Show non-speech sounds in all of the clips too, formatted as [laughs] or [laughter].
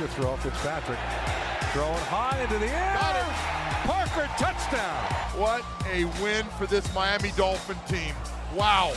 Parker throw. Fitzpatrick throwing high into the air. Got it. Parker touchdown. What a win for this Miami Dolphin team. Wow.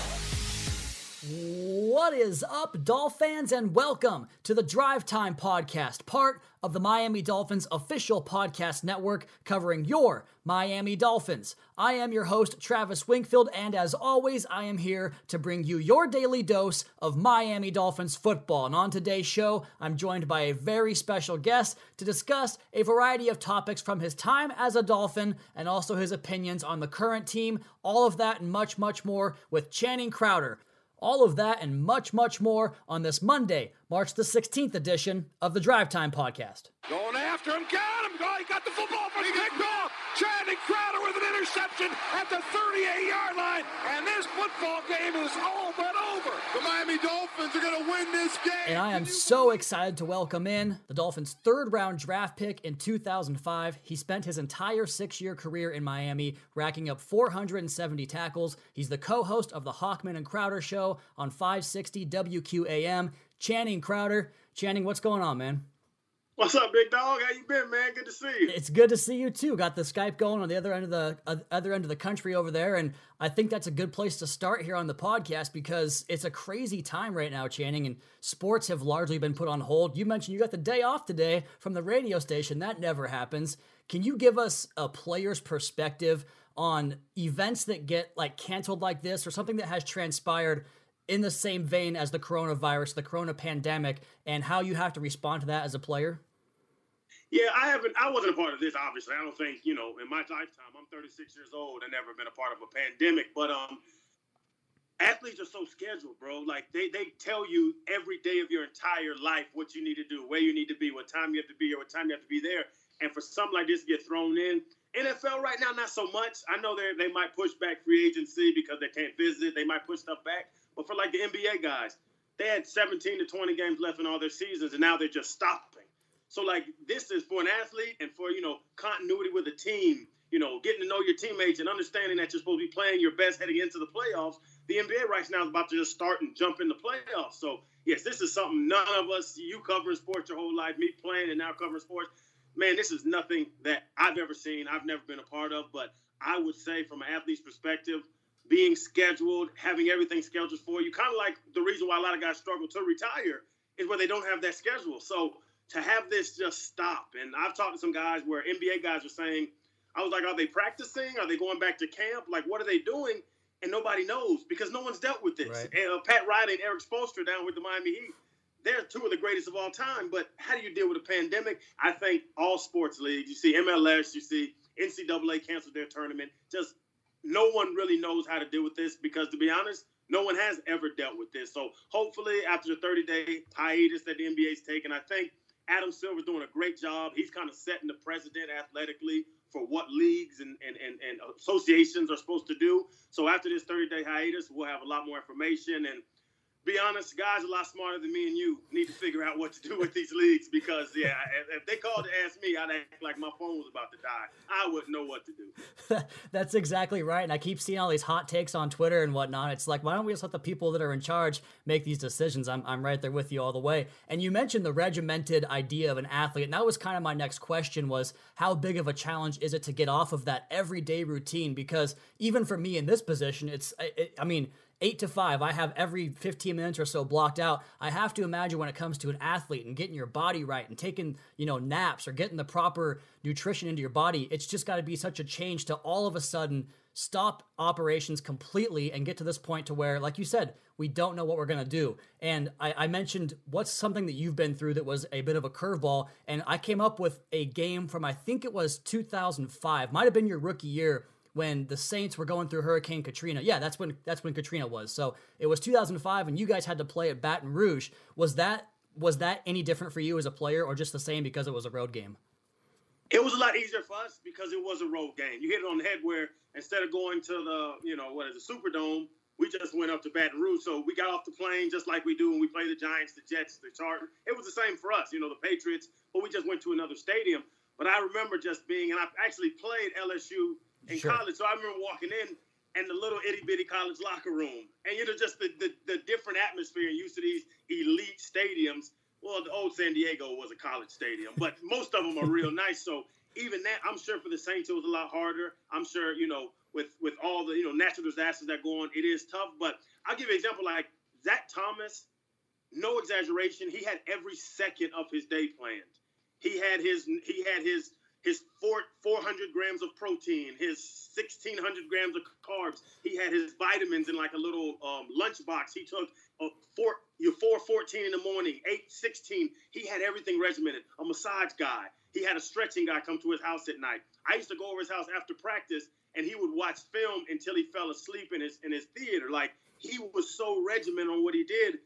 What is up, Dolphins, and welcome to the Drive Time Podcast, part of the Miami Dolphins official podcast network covering your Miami Dolphins. I am your host, Travis Wingfield, and as always, I am here to bring you your daily dose of Miami Dolphins football. And on today's show, I'm joined by a very special guest to discuss a variety of topics from his time as a Dolphin and also his opinions on the current team. All of that and much, much more with Channing Crowder. All of that and much, much more on this Monday, March the 16th edition of the Drive Time Podcast. Going after him, got him! Oh, he got the football for picked off! Channing Crowder with an interception at the 38-yard line, and this football game is all but over. The Miami Dolphins are going to win this game. And I am so excited to welcome in the Dolphins' third round draft pick in 2005. He spent his entire six year career in Miami, racking up 470 tackles. He's the co host of the Hochman and Crowder show on 560 WQAM. Channing Crowder. Channing, what's going on, man? What's up, big dog? How you been, man? Good to see you. It's good to see you too. Got the Skype going on the other end of the uh, other end of the country over there, and I think that's a good place to start here on the podcast because it's a crazy time right now, Channing, and sports have largely been put on hold. You mentioned you got the day off today from the radio station. That never happens. Can you give us a player's perspective on events that get like canceled like this, or something that has transpired? In the same vein as the coronavirus, the corona pandemic, and how you have to respond to that as a player? Yeah, I haven't. I wasn't a part of this. Obviously, I don't think you know. In my lifetime, I'm 36 years old I've never been a part of a pandemic. But um, athletes are so scheduled, bro. Like they they tell you every day of your entire life what you need to do, where you need to be, what time you have to be here, what time you have to be there. And for something like this to get thrown in, NFL right now, not so much. I know they they might push back free agency because they can't visit. They might push stuff back. But for like the NBA guys, they had 17 to 20 games left in all their seasons, and now they're just stopping. So like this is for an athlete and for you know continuity with a team, you know, getting to know your teammates and understanding that you're supposed to be playing your best heading into the playoffs. The NBA right now is about to just start and jump in the playoffs. So yes, this is something none of us, you covering sports your whole life, me playing and now covering sports, man, this is nothing that I've ever seen. I've never been a part of, but I would say from an athlete's perspective, being scheduled, having everything scheduled for you, kind of like the reason why a lot of guys struggle to retire is where they don't have that schedule. So to have this just stop, and I've talked to some guys where NBA guys are saying, I was like, are they practicing? Are they going back to camp? Like, what are they doing? And nobody knows because no one's dealt with this. Right. And, uh, Pat Riley and Erik Spoelstra down with the Miami Heat, they're two of the greatest of all time. But how do you deal with a pandemic? I think all sports leagues, you see MLS, you see NCAA canceled their tournament. Just no one really knows how to deal with this because, to be honest, no one has ever dealt with this. So hopefully, after the 30 day hiatus that the NBA's taken, I think Adam Silver's doing a great job. He's kind of setting the precedent athletically for what leagues and, and, and, and associations are supposed to do. So after this 30 day hiatus, we'll have a lot more information and be honest, guys a lot smarter than me and you need to figure out what to do with these leagues because, yeah, if, they called to ask me, I'd act like my phone was about to die. I wouldn't know what to do. [laughs] That's exactly right. And I keep seeing all these hot takes on Twitter and whatnot. It's like, why don't we just let the people that are in charge make these decisions? I'm, I'm right there with you all the way. And you mentioned the regimented idea of an athlete. And that was kind of my next question was how big of a challenge is it to get off of that everyday routine? Because even for me in this position, it's, it, I mean, eight to five, I have every 15 minutes or so blocked out. I have to imagine when it comes to an athlete and getting your body right and taking, you know, naps or getting the proper nutrition into your body, it's just got to be such a change to all of a sudden stop operations completely and get to this point to where, like you said, we don't know what we're going to do. And I, I, mentioned what's something that you've been through that was a bit of a curveball. And I came up with a game from, I think it was 2005, might have been your rookie year when the Saints were going through Hurricane Katrina. Yeah, that's when that's when Katrina was. So it was 2005, and you guys had to play at Baton Rouge. Was that was that any different for you as a player, or just the same because it was a road game? It was a lot easier for us because it was a road game. You hit it on the head where instead of going to the you know what is the Superdome, we just went up to Baton Rouge. So we got off the plane just like we do when we play the Giants, the Jets, the Chargers. It was the same for us, you know, the Patriots, but we just went to another stadium. But I remember just being, and I actually played LSU in sure. college. So I remember walking in and the little itty bitty college locker room, and you know just the, the, the different atmosphere and used to these elite stadiums well, the old San Diego was a college stadium, but [laughs] most of them are real nice. So even that, I'm sure for the Saints it was a lot harder. I'm sure you know with with all the you know natural disasters that go on, it is tough. But I'll give you an example like Zach Thomas. No exaggeration, he had every second of his day planned. He had his he had his his four, 400 grams of protein, his 1600 grams of carbs. He had his vitamins in like a little um, lunch box. He took a four, your 414 in the morning, 816. He had everything regimented. A massage guy. He had a stretching guy come to his house at night. I used to go over his house after practice, and he would watch film until he fell asleep in his in his theater. Like he was so regimented on what he did.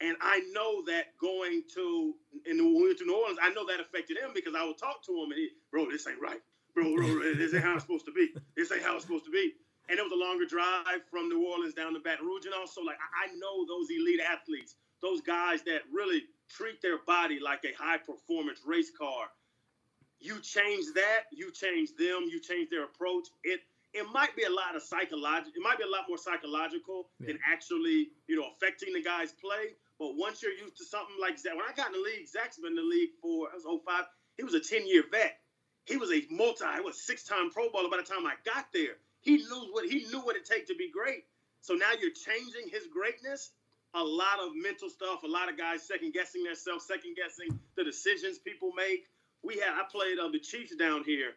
And I know that going to in when we went to New Orleans, I know that affected him because I would talk to him and he, bro, this ain't right, bro, bro, this ain't how it's supposed to be. This ain't how it's supposed to be. And it was a longer drive from New Orleans down to Baton Rouge, and also like I know those elite athletes, those guys that really treat their body like a high performance race car. You change that, you change them, you change their approach. It it might be a lot of psychological. It might be a lot more psychological yeah. than actually, you know, affecting the guy's play. But once you're used to something like Zach, when I got in the league, Zach's been in the league for I was 05. He was a 10 year vet. He was a multi, he was six time Pro Bowler by the time I got there. He knew what he knew what it takes to be great. So now you're changing his greatness. A lot of mental stuff. A lot of guys second guessing themselves, second guessing the decisions people make. We had I played uh, the Chiefs down here.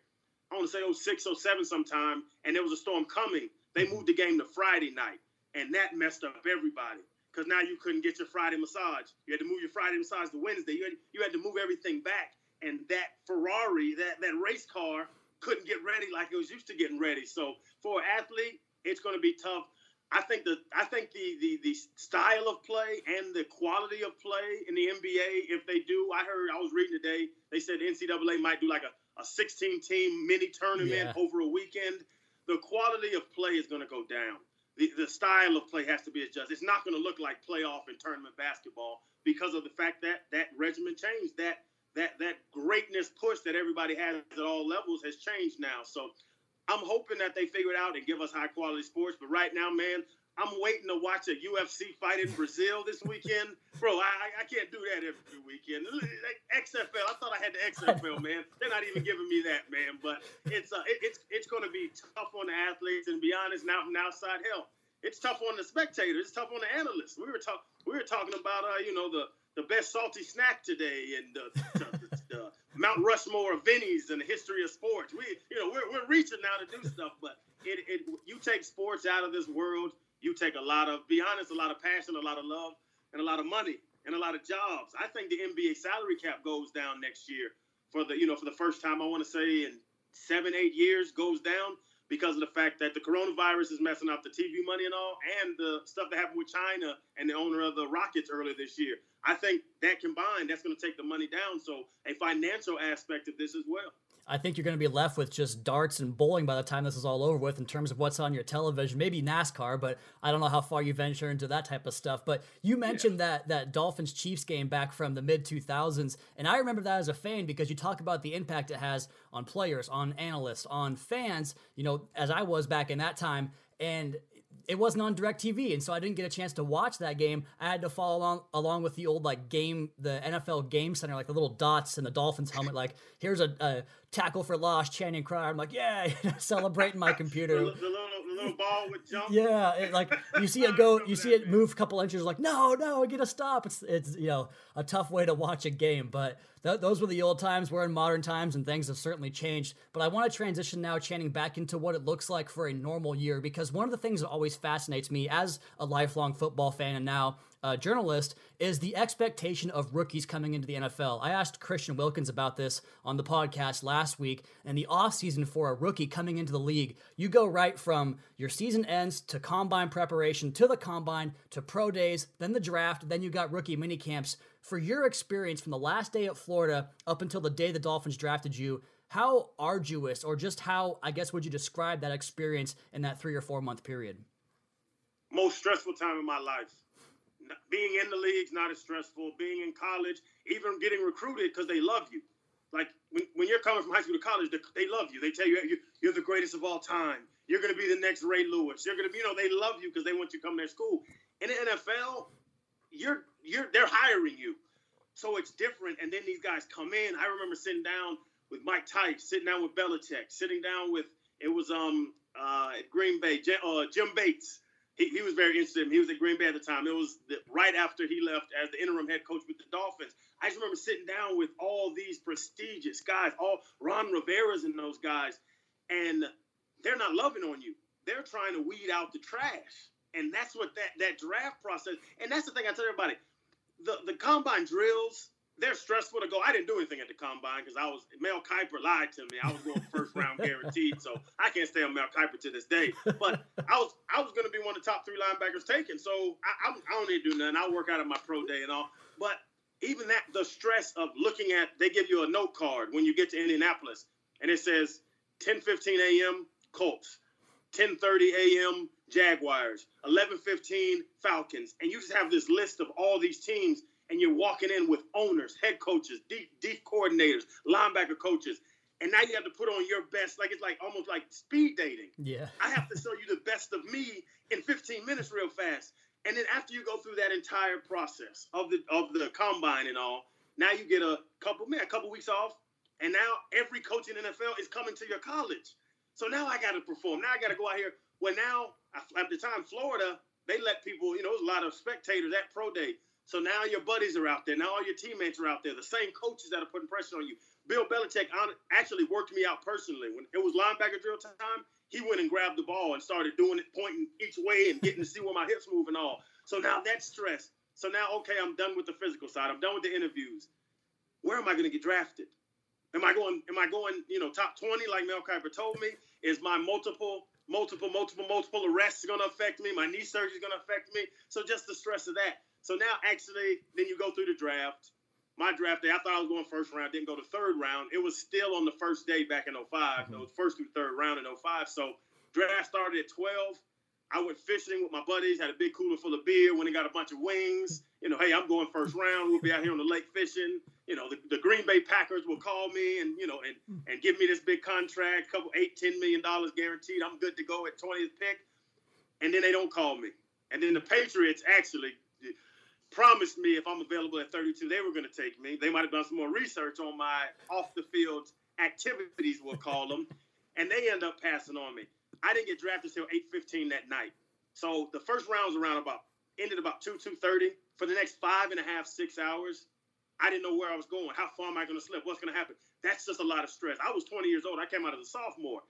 I want to say 06, 07 sometime, and there was a storm coming. They moved the game to Friday night, and that messed up everybody because now you couldn't get your Friday massage. You had to move your Friday massage to Wednesday. You had, you had to move everything back. And that Ferrari, that, that race car, couldn't get ready like it was used to getting ready. So for an athlete, it's going to be tough. I think the I think the, the the style of play and the quality of play in the NBA, if they do, I heard I was reading today, they said NCAA might do like a, a 16 team mini tournament yeah. over a weekend. The quality of play is going to go down the, the style of play has to be adjusted. It's not going to look like playoff and tournament basketball because of the fact that that regimen changed. That that that greatness push that everybody has at all levels has changed now. So I'm hoping that they figure it out and give us high quality sports. But right now, man, I'm waiting to watch a UFC fight in Brazil this weekend, bro. I, I can't do that every weekend. XFL, I thought I had the XFL, man. They're not even giving me that, man. But it's uh, it, it's it's going to be tough on the athletes, and be honest, now from outside help, it's tough on the spectators. It's tough on the analysts. We were talking we were talking about uh, you know the the best salty snack today and the, the, Mount Rushmore of Vinny's and the history of sports. We you know we're, we're reaching now to do stuff, but it, it you take sports out of this world you take a lot of, be honest, a lot of passion, a lot of love, and a lot of money and a lot of jobs. I think the NBA salary cap goes down next year for the, you know, for the first time, I want to say in seven, eight years goes down because of the fact that the coronavirus is messing up the TV money and all, and the stuff that happened with China and the owner of the Rockets earlier this year. I think that combined, that's going to take the money down. So a financial aspect of this as well. I think you're going to be left with just darts and bowling by the time this is all over with in terms of what's on your television. Maybe NASCAR, but I don't know how far you venture into that type of stuff. But you mentioned yeah. that that Dolphins Chiefs game back from the mid 2000s, and I remember that as a fan because you talk about the impact it has on players, on analysts, on fans. You know, as I was back in that time, and it wasn't on DirecTV, and so I didn't get a chance to watch that game. I had to follow along along with the old like game, the NFL Game Center, like the little dots in the Dolphins helmet. Like here's a, a tackle for loss, Channing Crowder. I'm like, yeah, [laughs] celebrating my computer. the, little, the, little, ball with jump. Yeah, it, like you see it [laughs] go, you see it move a couple inches. Like no, no, I get a stop. It's it's you know a tough way to watch a game, but th- those were the old times. We're in modern times, and things have certainly changed. But I want to transition now, Channing, back into what it looks like for a normal year because one of the things that always fascinates me as a lifelong football fan and now uh, journalist is the expectation of rookies coming into the NFL. I asked Christian Wilkins about this on the podcast last week, and the offseason for a rookie coming into the league, you go right from your season ends to combine preparation to the combine to pro days, then the draft, then you got rookie mini camps. For your experience from the last day at Florida up until the day the Dolphins drafted you, how arduous or just how, I guess, would you describe that experience in that three or four month period? Most stressful time in my life being in the league's not as stressful. Being in college, even getting recruited because they love you. Like when, when you're coming from high school to college, they love you. They tell you you're the greatest of all time. You're going to be the next Ray Lewis. You're going to you know, they love you because they want you to come to their school. In the NFL, you're you're they're hiring you. So it's different. And then these guys come in. I remember sitting down with Mike Tice, sitting down with Belichick, sitting down with it was um uh at Green Bay, uh, Jim Bates. He, he was very interested. He was at Green Bay at the time. It was the, right after he left as the interim head coach with the Dolphins. I just remember sitting down with all these prestigious guys, all Ron Rivera's and those guys, and they're not loving on you. They're trying to weed out the trash. And that's what that, that draft process, and that's the thing I tell everybody. The the combine drills, they're stressful to go. I didn't do anything at the combine because I was Mel Kiper lied to me. I was going first round [laughs] guaranteed, so I can't stay on Mel Kiper to this day. But I was I was going to be one of the top three linebackers taken, so I, I do not need to do nothing. I'll work out at my pro day and all. But even that, the stress of looking at, they give you a note card when you get to Indianapolis, and it says 10:15 a.m. Colts, 10:30 a.m. Jaguars, 11:15 Falcons, and you just have this list of all these teams and you're walking in with owners, head coaches, deep deep coordinators, linebacker coaches, and now you have to put on your best. Like it's like almost like speed dating. Yeah. [laughs] I have to show you the best of me in 15 minutes, real fast. And then after you go through that entire process of the of the combine and all, now you get a couple man, a couple weeks off, and now every coach in NFL is coming to your college. So now I got to perform. Now I got to go out here. Well, now at the time, Florida, they let people. You know, there's a lot of spectators at pro day. So now your buddies are out there. Now all your teammates are out there. The same coaches that are putting pressure on you. Bill Belichick actually worked me out personally. When it was linebacker drill time, he went and grabbed the ball and started doing it, pointing each way and getting to see where my hips move and all. So now that's stress. So now, okay, I'm done with the physical side. I'm done with the interviews. Where am I going to get drafted? Am I going? Am I going? You know, top 20 like Mel Kiper told me? Is my multiple, multiple, multiple, multiple arrests going to affect me? My knee surgery is going to affect me? So just the stress of that. So now, actually, then you go through the draft. My draft day, I thought I was going first round, didn't go to third round. It was still on the first day back in 5 mm-hmm. It was first through third round in 05. So draft started at 12. I went fishing with my buddies, had a big cooler full of beer, when he got a bunch of wings. You know, hey, I'm going first round. We'll be out here on the lake fishing. You know, the, the Green Bay Packers will call me and, you know, and, and give me this big contract, couple eight, ten million dollars guaranteed. I'm good to go at 20th pick. And then they don't call me. And then the Patriots actually promised me if I'm available at 32, they were going to take me. They might have done some more research on my off the field activities, we'll call them, and they end up passing on me. I didn't get drafted until 8:15 that night. So the first round was around about ended about 2 2:30. For the next five and a half six hours, I didn't know where I was going. How far am I going to slip? What's going to happen? That's just a lot of stress. I was 20 years old. I came out as a sophomore.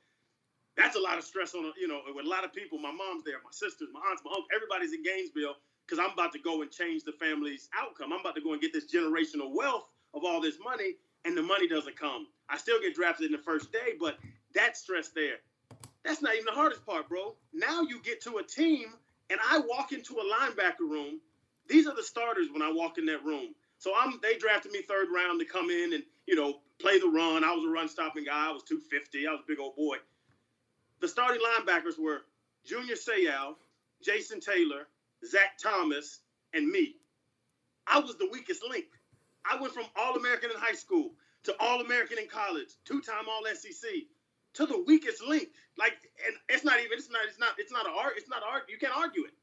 That's a lot of stress on you know with a lot of people. My mom's there, my sisters, my aunts, my uncle. Everybody's in Gainesville because I'm about to go and change the family's outcome. I'm about to go and get this generational wealth of all this money, and the money doesn't come. I still get drafted in the first day, but that stress there, that's not even the hardest part, bro. Now you get to a team, and I walk into a linebacker room. These are the starters when I walk in that room. So I'm they drafted me third round to come in and you know play the run. I was a run stopping guy. I was 250. I was a big old boy. The starting linebackers were Junior Seau, Jason Taylor, Zach Thomas, and me. I was the weakest link. I went from All American in high school to All American in college, two time All SEC, to the weakest link. Like, and it's not even, it's not, it's not, it's not an art, it's not art. You can't argue it.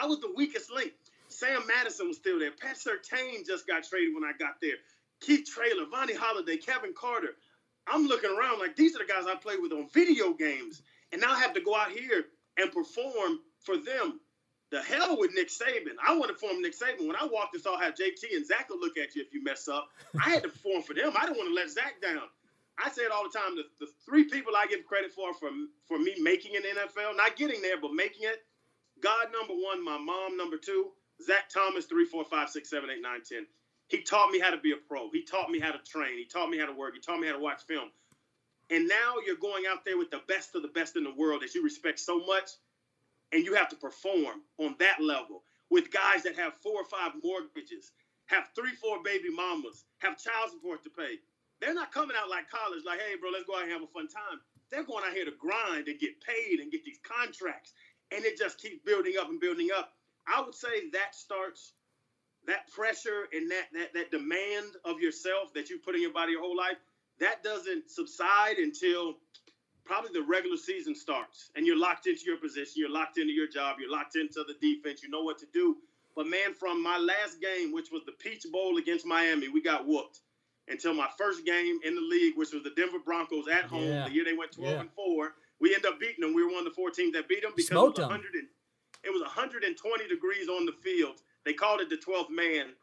I was the weakest link. Sam Madison was still there. Pat Surtain just got traded when I got there. Keith Traylor, Vonnie Holliday, Kevin Carter. I'm looking around like these are the guys I played with on video games. And now I have to go out here and perform for them. The hell with Nick Saban. I want to form Nick Saban. When I walked and saw how JT and Zach will look at you if you mess up, I had to perform for them. I didn't want to let Zach down. I say it all the time. The, the three people I give credit for for for me making an NFL, not getting there, but making it. God number one, my mom number two, Zach Thomas three, four, five, six, seven, eight, nine, ten. He taught me how to be a pro. He taught me how to train. He taught me how to work. He taught me how to watch film. And now you're going out there with the best of the best in the world that you respect so much and you have to perform on that level with guys that have four or five mortgages, have three, four baby mamas, have child support to pay. They're not coming out like college, like, hey, bro, let's go out and have a fun time. They're going out here to grind and get paid and get these contracts. And it just keeps building up and building up. I would say that starts that pressure and that that that demand of yourself that you put in your body your whole life, that doesn't subside until probably the regular season starts and you're locked into your position, you're locked into your job, you're locked into the defense, you know what to do. But man, from my last game, which was the Peach Bowl against Miami, we got whooped. Until my first game in the league, which was the Denver Broncos at home, Yeah. the year they went 12 Yeah. and 4. We ended up beating them. We were one of the four teams that beat them because Smoked it was 'em. 100 and, it was 120 degrees on the field. They called it the 12th man.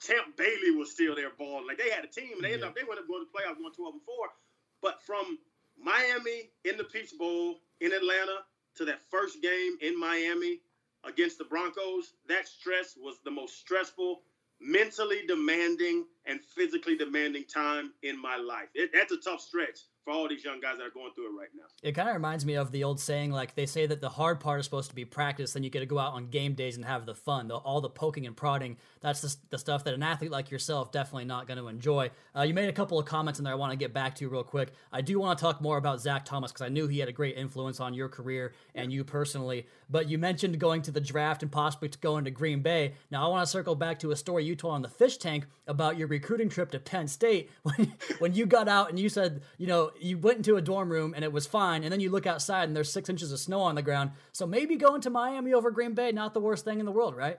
Champ Bailey was still there balling. Like they had a team and they ended up they went up going to playoffs going 12 and 4. But from Miami in the Peach Bowl in Atlanta to that first game in Miami against the Broncos, that stress was the most stressful, mentally demanding, and physically demanding time in my life. It, that's a tough stretch for all these young guys that are going through it right now. It kind of reminds me of the old saying, like they say that the hard part is supposed to be practice, then you get to go out on game days and have the fun. The, all the poking and prodding, that's the, the stuff that an athlete like yourself definitely not going to enjoy. Uh, you made a couple of comments in there I want to get back to real quick. I do want to talk more about Zach Thomas because I knew he had a great influence on your career and you personally. But you mentioned going to the draft and possibly going to Green Bay. Now I want to circle back to a story you told on the fish tank about your recruiting trip to Penn State [laughs] when, when you got out and you said, you know, you went into a dorm room and it was fine, and then you look outside and there's six inches of snow on the ground. So maybe going to Miami over Green Bay, not the worst thing in the world, right?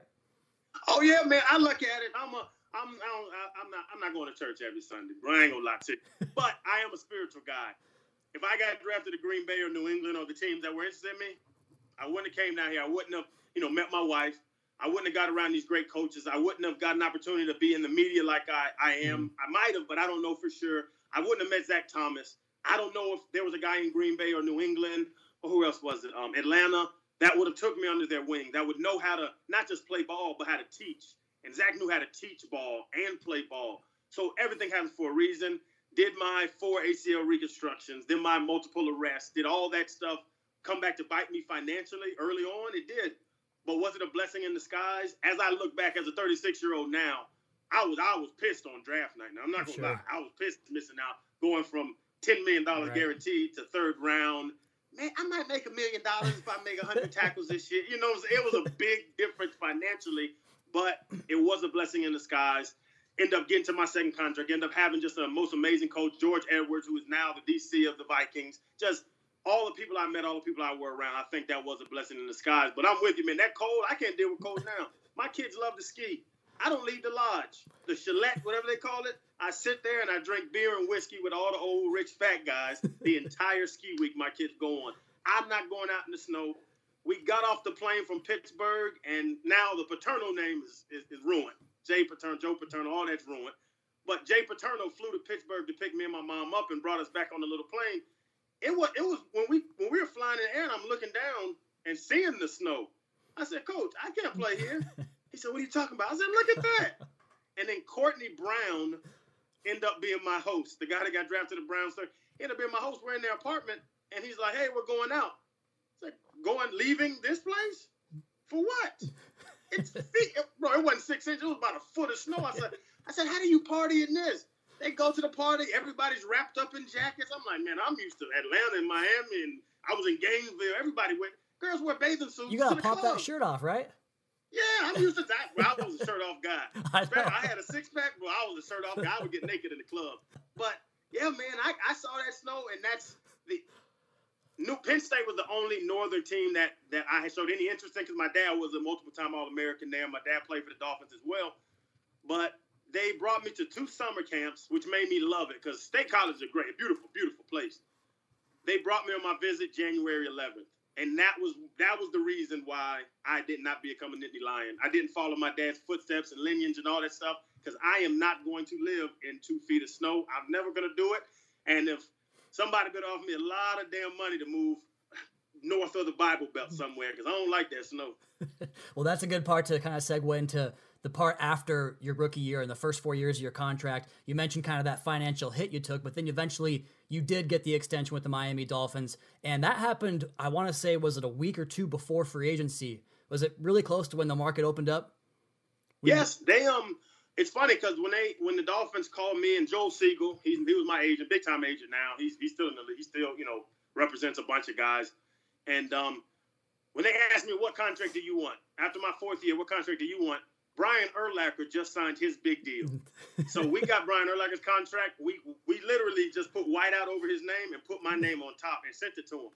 Oh yeah, man. I look at it. I'm a. I'm. I I'm not. I'm not going to church every Sunday. Bro, I ain't gonna lie to you. [laughs] But I am a spiritual guy. If I got drafted to Green Bay or New England or the teams that were interested in me, I wouldn't have came down here. I wouldn't have, you know, met my wife. I wouldn't have got around these great coaches. I wouldn't have got an opportunity to be in the media like I, I am. Mm. I might have, but I don't know for sure. I wouldn't have met Zach Thomas. I don't know if there was a guy in Green Bay or New England or who else was it? Um, Atlanta that would have took me under their wing. That would know how to not just play ball, but how to teach. And Zach knew how to teach ball and play ball. So everything happens for a reason. Did my four ACL reconstructions, did my multiple arrests, did all that stuff come back to bite me financially early on? It did. But was it a blessing in disguise? As I look back as a 36 year old now, I was I was pissed on draft night. Now I'm not gonna Sure. lie, I was pissed missing out, going from 10 million dollars Right. guaranteed to third round. Man, I might make a million dollars if I make 100 tackles this year. You know, it was a big difference financially, but it was a blessing in disguise. End up getting to my second contract. End up having just a most amazing coach, George Edwards, who is now the DC of the Vikings. Just all the people I met, all the people I were around. I think that was a blessing in disguise. But I'm with you, man. That cold, I can't deal with cold now. My kids love to ski. I don't leave the lodge, the chalet, whatever they call it. I sit there and I drink beer and whiskey with all the old rich fat guys [laughs] the entire ski week. My kids go on. I'm not going out in the snow. We got off the plane from Pittsburgh, and now the Paterno name is, is, is ruined. Jay Paterno, Joe Paterno, all that's ruined. But Jay Paterno flew to Pittsburgh to pick me and my mom up and brought us back on the little plane. It was it was when we when we were flying in the air and I'm looking down and seeing the snow. I said, Coach, I can't play here. [laughs] He said, What are you talking about? I said, Look at that. [laughs] And then Courtney Brown ended up being my host. The guy that got drafted to the Browns, he ended up being my host. We're in their apartment, and he's like, Hey, we're going out. It's like, going, leaving this place? For what? [laughs] It's feet, bro. It wasn't six inches. It was about a foot of snow. I said, I said, how do you party in this? They go to the party. Everybody's wrapped up in jackets. I'm like, man, I'm used to Atlanta and Miami, and I was in Gainesville. Everybody went. Girls wear bathing suits. You gotta pop club. that shirt off, right? Yeah, I'm used to that. Well, I was a shirt off guy. [laughs] I. I had a six pack, but I was a shirt off guy. I would get naked in the club. But yeah, man, I, I saw that snow, and that's the New Penn State was the only Northern team that that I had showed any interest in because my dad was a multiple time All American there. My dad played for the Dolphins as well, but they brought me to two summer camps, which made me love it because State College is a great, beautiful, beautiful place. They brought me on my visit January 11th, and that was that was the reason why I did not become a Nittany Lion. I didn't follow my dad's footsteps and lineage and all that stuff because I am not going to live in two feet of snow. I'm never going to do it. And if somebody could offer me a lot of damn money to move north of the Bible Belt somewhere because I don't like that snow. [laughs] Well, that's a good part to kind of segue into the part after your rookie year and the first four years of your contract. You mentioned kind of that financial hit you took, but then eventually you did get the extension with the Miami Dolphins. And that happened, I want to say, was it a week or two before free agency? Was it really close to when the market opened up? Yes, they um. It's funny because when they when the Dolphins called me and Joel Segal, he, he was my agent, big time agent now. He's he's still in the league. He still you know represents a bunch of guys. And um, when they asked me what contract do you want after my fourth year, what contract do you want? Brian Urlacher just signed his big deal. [laughs] so we got Brian Urlacher's contract. We we literally just put white out over his name and put my name on top and sent it to him.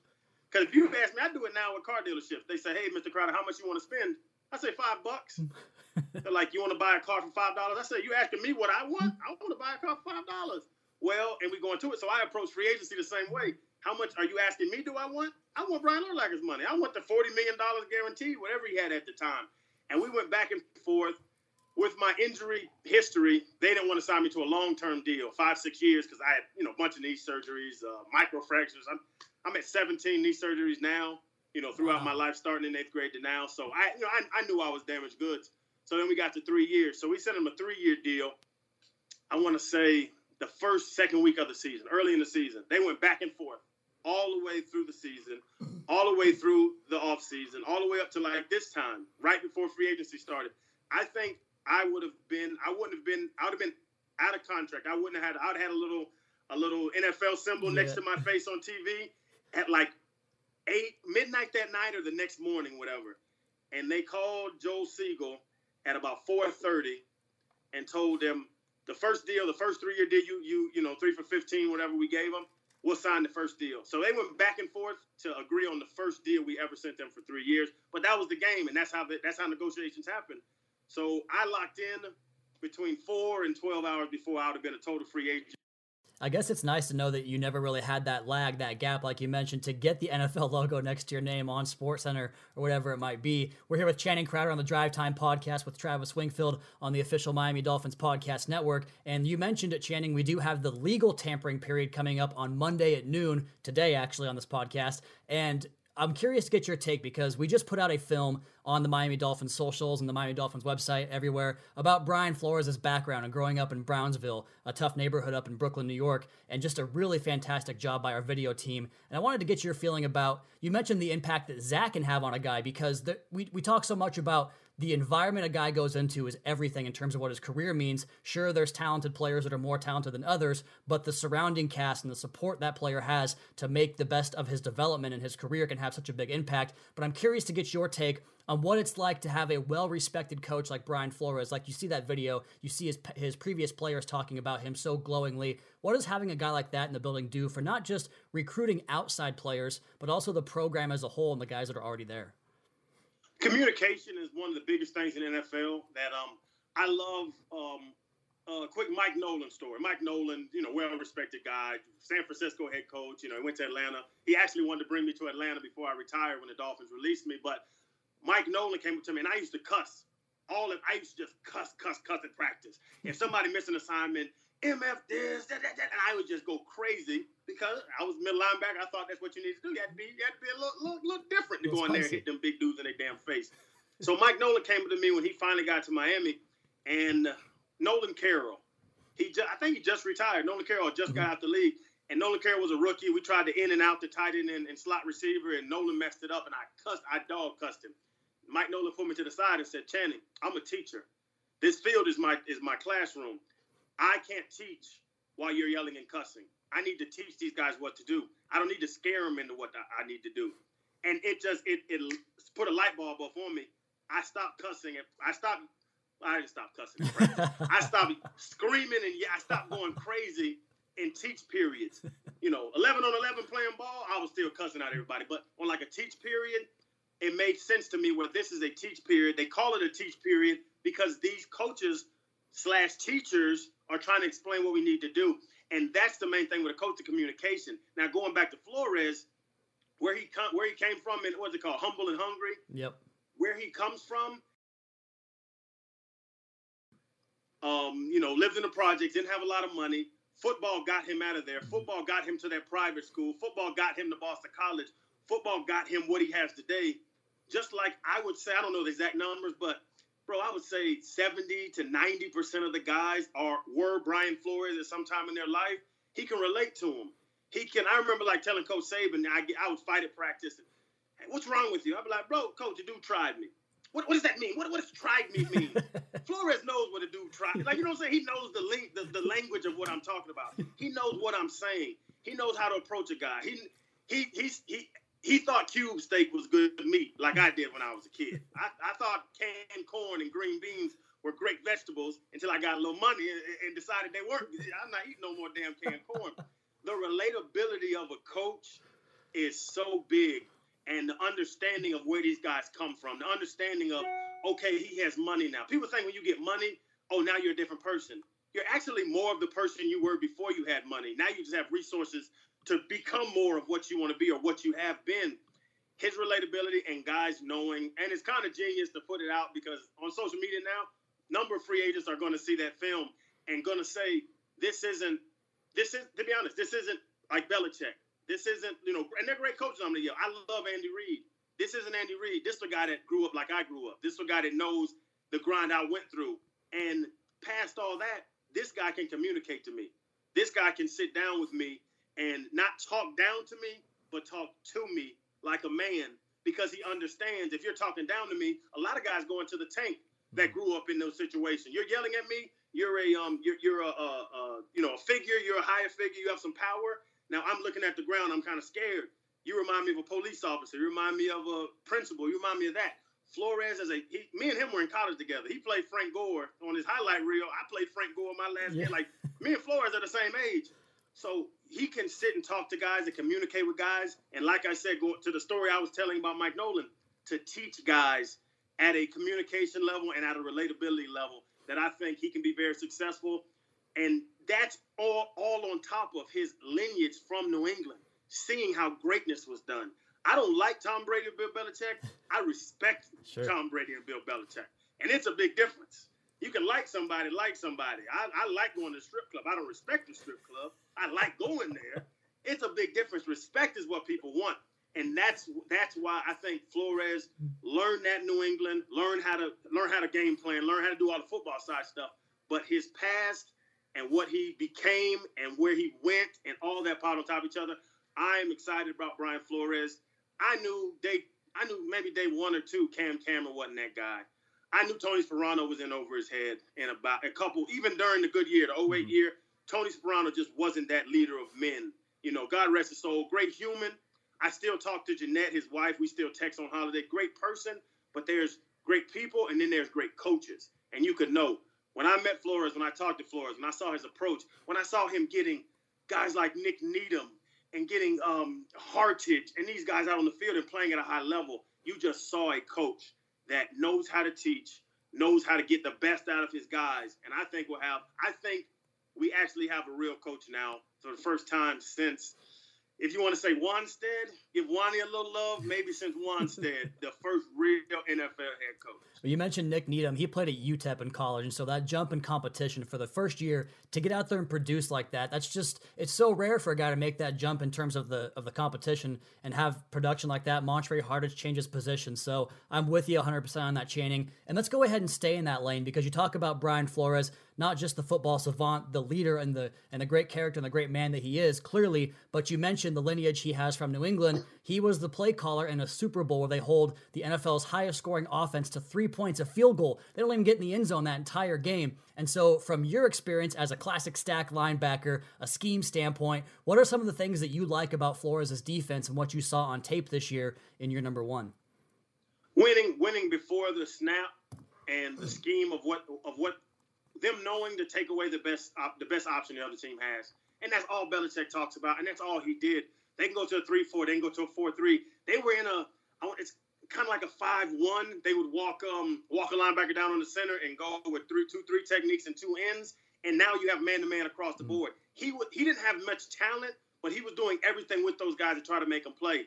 Because if you ask me, I do it now with car dealerships. They say, "Hey, Mr. Crowder, how much you want to spend?" I say five bucks. [laughs] They're like, you want to buy a car for five dollars? I said, you asking me what I want? I want to buy a car for five dollars. Well, and we go into it. So I approach free agency the same way. How much are you asking me? Do I want? I want Brian Urlacher's money. I want the forty million dollars guaranteed, whatever he had at the time. And we went back and forth. With my injury history, they didn't want to sign me to a long-term deal, five, six years, because I had, you know, a bunch of knee surgeries, uh, microfractures. I'm, I'm at 17 knee surgeries now, you know, throughout wow. my life, starting in eighth grade to now. So I, you know, I, I knew I was damaged goods. So then we got to three years. So we sent him a three-year deal. I want to say the first, second week of the season, early in the season. They went back and forth all the way through the season, all the way through the off season, all the way up to like this time, right before free agency started. I think I would have been, I wouldn't have been, I would have been out of contract. I wouldn't have had, I'd had a little, a little NFL symbol yeah. next to my face on TV at like eight midnight that night or the next morning, whatever. And they called Joel Segal at about 4:30 and told them the first deal, the first three year deal, you you you know three for 15, whatever we gave them, we'll sign the first deal. So they went back and forth to agree on the first deal we ever sent them for three years. But that was the game, and that's how the, that's how negotiations happen. So I locked in between four and 12 hours before I would have been a total free agent. I guess it's nice to know that you never really had that lag, that gap, like you mentioned, to get the [laughs] NFL logo next to your name on SportsCenter or whatever it might be. We're here with Channing Crowder on the Drive Time podcast with Travis Wingfield on the official Miami Dolphins podcast network. And you mentioned it, Channing, we do have the legal tampering period coming up on Monday at noon, today actually, on this podcast. And I'm curious to get your take because we just put out a film on the Miami Dolphins socials and the Miami Dolphins website everywhere about Brian Flores' background and growing up in Brownsville, a tough neighborhood up in Brooklyn, New York, and just a really fantastic job by our video team. And I wanted to get your feeling about you mentioned the impact that Zach can have on a guy because the, we, we talk so much about the environment a guy goes into is everything in terms of what his career means. Sure, there's talented players that are more talented than others, but the surrounding cast and the support that player has to make the best of his development and his career can have such a big impact. But I'm curious to get your take on what it's like to have a well-respected coach like Brian Flores. Like you see that video, you see his his previous players talking about him so glowingly. What does having a guy like that in the building do for not just recruiting outside players, but also the program as a whole and the guys that are already there? Communication is one of the biggest things in NFL that um I love um uh, quick Mike Nolan story. Mike Nolan, you know, well-respected guy, San Francisco head coach. You know, he went to Atlanta. He actually wanted to bring me to Atlanta before I retired when the Dolphins released me. But Mike Nolan came up to me, and I used to cuss. All of I used to just cuss, cuss, cuss at practice. If somebody missed an assignment, MF this, that, that, that, and I would just go crazy because I was middle linebacker. I thought that's what you need to do. You had to be, you had to be a little, little, little different to go in there and hit them big dudes in their damn face. So Mike Nolan came to me when he finally got to Miami, and uh, Nolan Carroll, he just, I think he just retired. Nolan Carroll just mm-hmm. got out the league, and Nolan Carroll was a rookie. We tried to in and out the tight end and, and slot receiver, and Nolan messed it up, and I cussed, I dog cussed him. Mike Nolan pulled me to the side and said, "Channing, I'm a teacher. This field is my is my classroom. I can't teach while you're yelling and cussing. I need to teach these guys what to do. I don't need to scare them into what I need to do. And it just it it put a light bulb up on me. I stopped cussing. I stopped. I didn't stop cussing. I stopped screaming and yeah, I stopped going crazy in teach periods. You know, 11 on 11 playing ball, I was still cussing out everybody. But on like a teach period, it made sense to me where this is a teach period. They call it a teach period because these coaches slash teachers are trying to explain what we need to do. And that's the main thing with a coach of communication. Now going back to Flores, where he come, where he came from, and what's it called, humble and hungry. Yep. Where he comes from, um, you know, lived in the projects, didn't have a lot of money. Football got him out of there. Mm-hmm. Football got him to that private school. Football got him to Boston College. Football got him what he has today. Just like I would say, I don't know the exact numbers, but bro, I would say 70 to 90% of the guys are were Brian Flores at some time in their life. He can relate to him. He can. I remember like telling Coach Saban, I, I would fight at practice. Hey, what's wrong with you? I'd be like, bro, Coach, the dude tried me. What, what does that mean? What, what does tried me mean? [laughs] Flores knows what a dude tried. Like, you know what I'm saying? He knows the, link, the, the language of what I'm talking about. He knows what I'm saying. He knows how to approach a guy. He, he, he's, he, he thought cube steak was good meat, like I did when I was a kid. I, I thought canned corn and green beans were great vegetables until I got a little money and, and decided they weren't. I'm not eating no more damn canned corn. The relatability of a coach is so big. and the understanding of where these guys come from, the understanding of, okay, he has money now. People think when you get money, oh, now you're a different person. You're actually more of the person you were before you had money. Now you just have resources to become more of what you want to be or what you have been. His relatability and guys knowing, and it's kind of genius to put it out because on social media now, number of free agents are going to see that film and going to say, this isn't, this is, to be honest, this isn't like Belichick. This isn't, you know, and they're great coaches on the year. I love Andy Reid. This isn't Andy Reid. This is a guy that grew up like I grew up. This is a guy that knows the grind I went through. And past all that, this guy can communicate to me. This guy can sit down with me and not talk down to me, but talk to me like a man because he understands if you're talking down to me, a lot of guys go into the tank that grew up in those situations. You're yelling at me. You're a um. You're, you're a, a, a you know a figure. You're a higher figure. You have some power. Now I'm looking at the ground. I'm kind of scared. You remind me of a police officer. You remind me of a principal. You remind me of that. Flores as a he, me and him were in college together. He played Frank Gore on his highlight reel. I played Frank Gore my last yeah. year. Like me and Flores are the same age, so he can sit and talk to guys and communicate with guys. And like I said, go to the story I was telling about Mike Nolan to teach guys at a communication level and at a relatability level that I think he can be very successful. And that's all all on top of his lineage from New England, seeing how greatness was done. I don't like Tom Brady or Bill Belichick. I respect sure. Tom Brady and Bill Belichick. And it's a big difference. You can like somebody, like somebody. I, I like going to the strip club. I don't respect the strip club. I like going there. It's a big difference. Respect is what people want. And that's that's why I think Flores learned that New England, learn how to learn how to game plan, learn how to do all the football side stuff. But his past and what he became and where he went and all that part on top of each other, I am excited about Brian Flores. I knew they I knew maybe day one or two Cam Cameron wasn't that guy. I knew Tony Sparano was in over his head in about a couple, even during the good year, the 8 mm-hmm. year, Tony Sparano just wasn't that leader of men. You know, God rest his soul, great human. I still talk to Jeanette, his wife. We still text on holiday. Great person, but there's great people and then there's great coaches. And you could know when I met Flores, when I talked to Flores, when I saw his approach, when I saw him getting guys like Nik Needham and getting um, Hartage and these guys out on the field and playing at a high level, you just saw a coach that knows how to teach, knows how to get the best out of his guys. And I think we'll have, I think we actually have a real coach now for the first time since if you want to say Wannstedt, give Wani a little love. Maybe since Wannstedt, [laughs] the first real NFL head coach. Well, you mentioned Nik Needham. He played at UTEP in college, and so that jump in competition for the first year to get out there and produce like that, that's just it's so rare for a guy to make that jump in terms of the of the competition and have production like that. Montre Hartage changes position, so I'm with you 100% on that Channing. And let's go ahead and stay in that lane because you talk about Brian Flores not just the football savant, the leader and the and the great character and the great man that he is, clearly, but you mentioned the lineage he has from New England. He was the play caller in a Super Bowl where they hold the NFL's highest scoring offense to three points a field goal. They don't even get in the end zone that entire game. And so, from your experience as a classic stack linebacker, a scheme standpoint, what are some of the things that you like about Flores' defense and what you saw on tape this year in your number one? Winning, winning before the snap, and the scheme of what of what them knowing to take away the best op- the best option the other team has, and that's all Belichick talks about, and that's all he did. They can go to a three four, they can go to a four three. They were in a it's kind of like a five one. They would walk um walk a linebacker down on the center and go with three two three techniques and two ends, and now you have man to man across the mm-hmm. board. He would he didn't have much talent, but he was doing everything with those guys to try to make them play.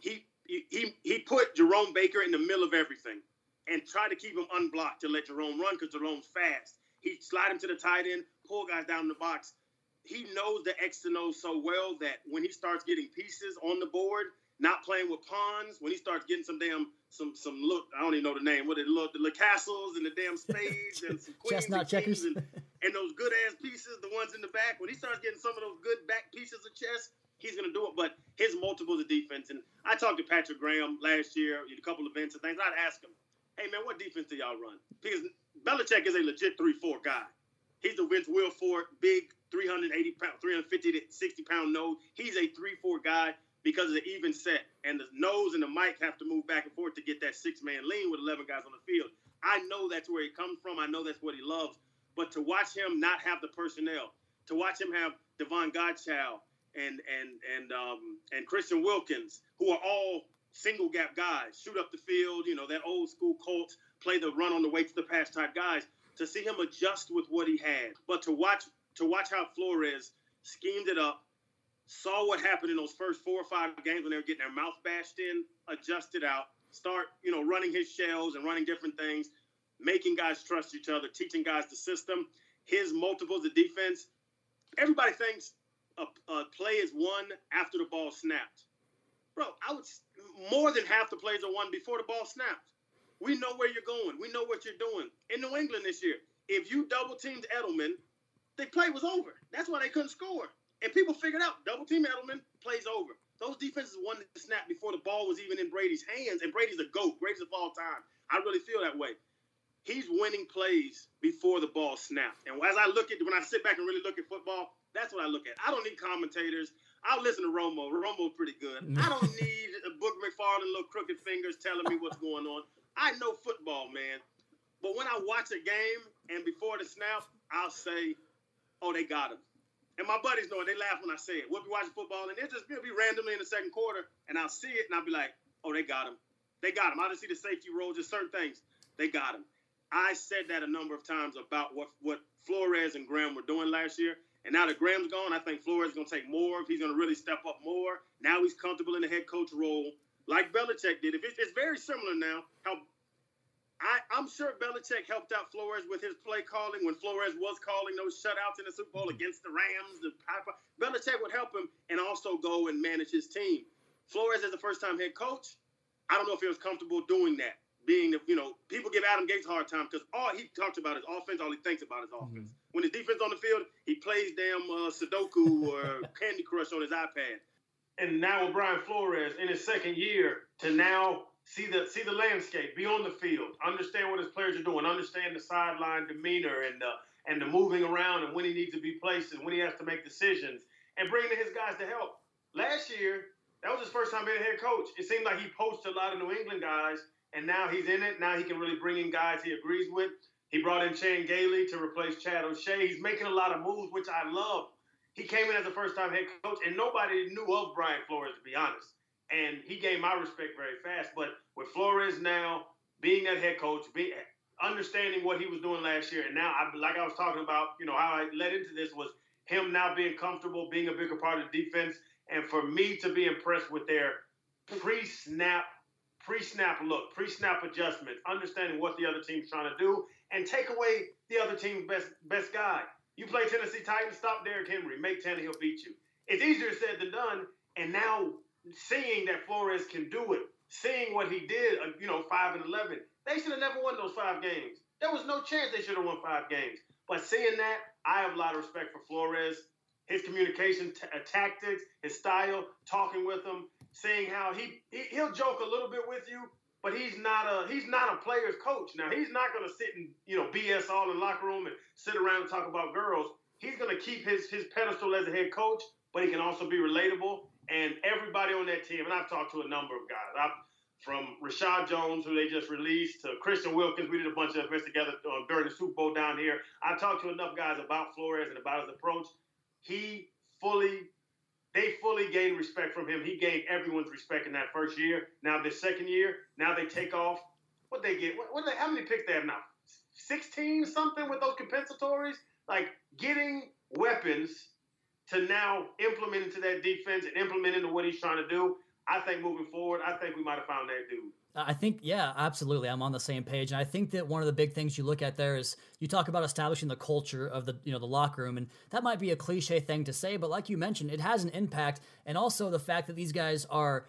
He he he put Jerome Baker in the middle of everything and tried to keep him unblocked to let Jerome run because Jerome's fast. He slide him to the tight end, pull guys down in the box. He knows the X and O so well that when he starts getting pieces on the board, not playing with pawns, when he starts getting some damn some some look, I don't even know the name, what it look the castles and the damn spades and some [laughs] queens chestnut checkers and, and those good ass pieces, the ones in the back. When he starts getting some of those good back pieces of chess, he's going to do it. But his multiples of defense, and I talked to Patrick Graham last year at a couple events and things. I'd ask him, "Hey man, what defense do y'all run?" Because Belichick is a legit three-four guy. He's a Vince Wilfork, big 380 pound, 350 to 60 pound nose. He's a three-four guy because of the even set and the nose and the mic have to move back and forth to get that six-man lean with 11 guys on the field. I know that's where he comes from. I know that's what he loves. But to watch him not have the personnel, to watch him have Davon Godchaux and and and um, and Christian Wilkins, who are all single gap guys, shoot up the field, you know, that old school Colts play the run on the way to the pass type guys. To see him adjust with what he had, but to watch to watch how Flores schemed it up, saw what happened in those first four or five games when they were getting their mouth bashed in, adjusted out, start, you know, running his shells and running different things, making guys trust each other, teaching guys the system, his multiples of defense. Everybody thinks a, a play is won after the ball snapped. Bro, I would more than half the plays are won before the ball snapped. We know where you're going. We know what you're doing. In New England this year, if you double teamed Edelman, the play was over. That's why they couldn't score. And people figured out double team Edelman plays over. Those defenses won the snap before the ball was even in Brady's hands, and Brady's a GOAT. Brady's of all time. I really feel that way. He's winning plays before the ball snapped. And as I look at when I sit back and really look at football, that's what I look at. I don't need commentators. I'll listen to Romo. Romo's pretty good. I don't [laughs] need a Booger McFarland little crooked fingers telling me what's going on. I know football, man. But when I watch a game and before the snap, I'll say, "Oh, they got him." And my buddies know it. They laugh when I say it. We'll be watching football, and it'll just be randomly in the second quarter, and I'll see it, and I'll be like, "Oh, they got him. They got him." I'll just see the safety roll, just certain things. They got him. I said that a number of times about what what Flores and Graham were doing last year, and now that Graham's gone, I think Flores is going to take more. He's going to really step up more, now he's comfortable in the head coach role, like Belichick did. If it's, it's very similar now, how I, am sure Belichick helped out Flores with his play calling when Flores was calling those shutouts in the Super Bowl against the Rams. The Belichick would help him and also go and manage his team. Flores is a first-time head coach. I don't know if he was comfortable doing that. Being the, you know, people give Adam Gase a hard time because all he talks about is offense. All he thinks about is mm-hmm. offense. Mm-hmm. When his defense on the field, he plays damn uh, Sudoku or [laughs] Candy Crush on his iPad. And now with Brian Flores in his second year to now see the see the landscape, be on the field, understand what his players are doing, understand the sideline demeanor and the and the moving around and when he needs to be placed and when he has to make decisions, and bringing his guys to help. Last year, that was his first time being a head coach. It seemed like he poached a lot of New England guys, and now he's in it. Now he can really bring in guys he agrees with. He brought in Chan Gailey to replace Chad O'Shea. He's making a lot of moves, which I love. He came in as a first time head coach, and nobody knew of Brian Flores, to be honest and he gained my respect very fast. But with Flores now being that head coach, being understanding what he was doing last year, and now, I, like I was talking about, you know, how I led into this was him now being comfortable, being a bigger part of the defense, and for me to be impressed with their pre-snap, pre-snap look, pre-snap adjustments, understanding what the other team's trying to do, and take away the other team's best best guy. You play Tennessee Titans, stop Derrick Henry, make Tannehill beat you. It's easier said than done, and now seeing that Flores can do it, seeing what he did, uh, you know, five and eleven, they should have never won those five games. There was no chance they should have won five games. But seeing that, I have a lot of respect for Flores, his communication t- uh, tactics, his style, talking with him, seeing how he, he he'll joke a little bit with you, but he's not a he's not a player's coach. Now he's not going to sit and you know BS all in locker room and sit around and talk about girls. He's going to keep his his pedestal as a head coach, but he can also be relatable and everybody on that team, and I've talked to a number of guys. I've from Reshad Jones, who they just released, to Christian Wilkins. We did a bunch of events together uh, during the Super Bowl down here. I talked to enough guys about Flores and about his approach. He fully, they fully gained respect from him. He gained everyone's respect in that first year. Now this second year, now they take off. What they get? What, what they? How many picks they have now? Sixteen something with those compensatories. Like getting weapons to now implement into that defense and implement into what he's trying to do, I think moving forward, I think we might have found that dude. I think, yeah, absolutely. I'm on the same page, and I think that one of the big things you look at there is you talk about establishing the culture of the you know the locker room, and that might be a cliche thing to say, but like you mentioned, it has an impact, and also the fact that these guys are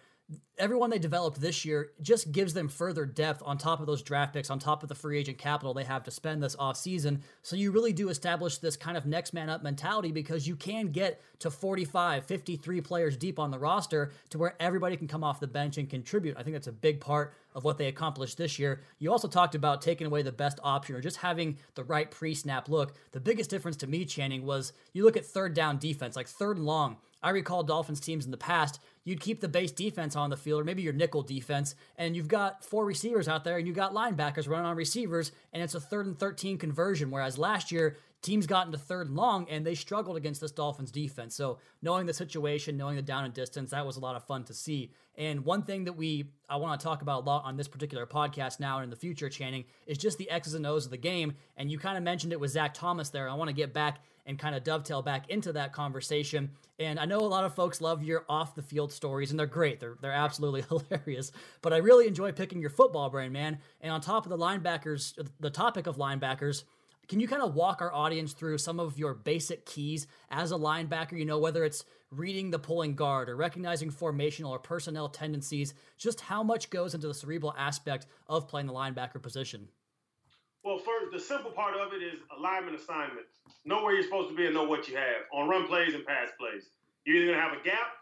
everyone they developed this year just gives them further depth on top of those draft picks, on top of the free agent capital they have to spend this offseason. So you really do establish this kind of next man up mentality because you can get to 45, 53 players deep on the roster to where everybody can come off the bench and contribute. I think that's a big part of what they accomplished this year. You also talked about taking away the best option or just having the right pre snap look. The biggest difference to me, Channing, was you look at third down defense, like third and long. I recall Dolphins teams in the past, you'd keep the base defense on the field, or maybe your nickel defense, and you've got four receivers out there, and you've got linebackers running on receivers, and it's a third and 13 conversion. Whereas last year, teams got into third and long and they struggled against this Dolphins defense. So knowing the situation, knowing the down and distance, that was a lot of fun to see. And one thing that we I want to talk about a lot on this particular podcast now and in the future, Channing, is just the X's and O's of the game. And you kind of mentioned it with Zach Thomas there. I want to get back and kind of dovetail back into that conversation. And I know a lot of folks love your off the field stories, and they're great. They're they're absolutely [laughs] hilarious. But I really enjoy picking your football brain, man. And on top of the linebackers, the topic of linebackers. Can you kind of walk our audience through some of your basic keys as a linebacker? You know, whether it's reading the pulling guard or recognizing formational or personnel tendencies, just how much goes into the cerebral aspect of playing the linebacker position? Well, first, the simple part of it is alignment assignment. Know where you're supposed to be and know what you have on run plays and pass plays. You're either going to have a gap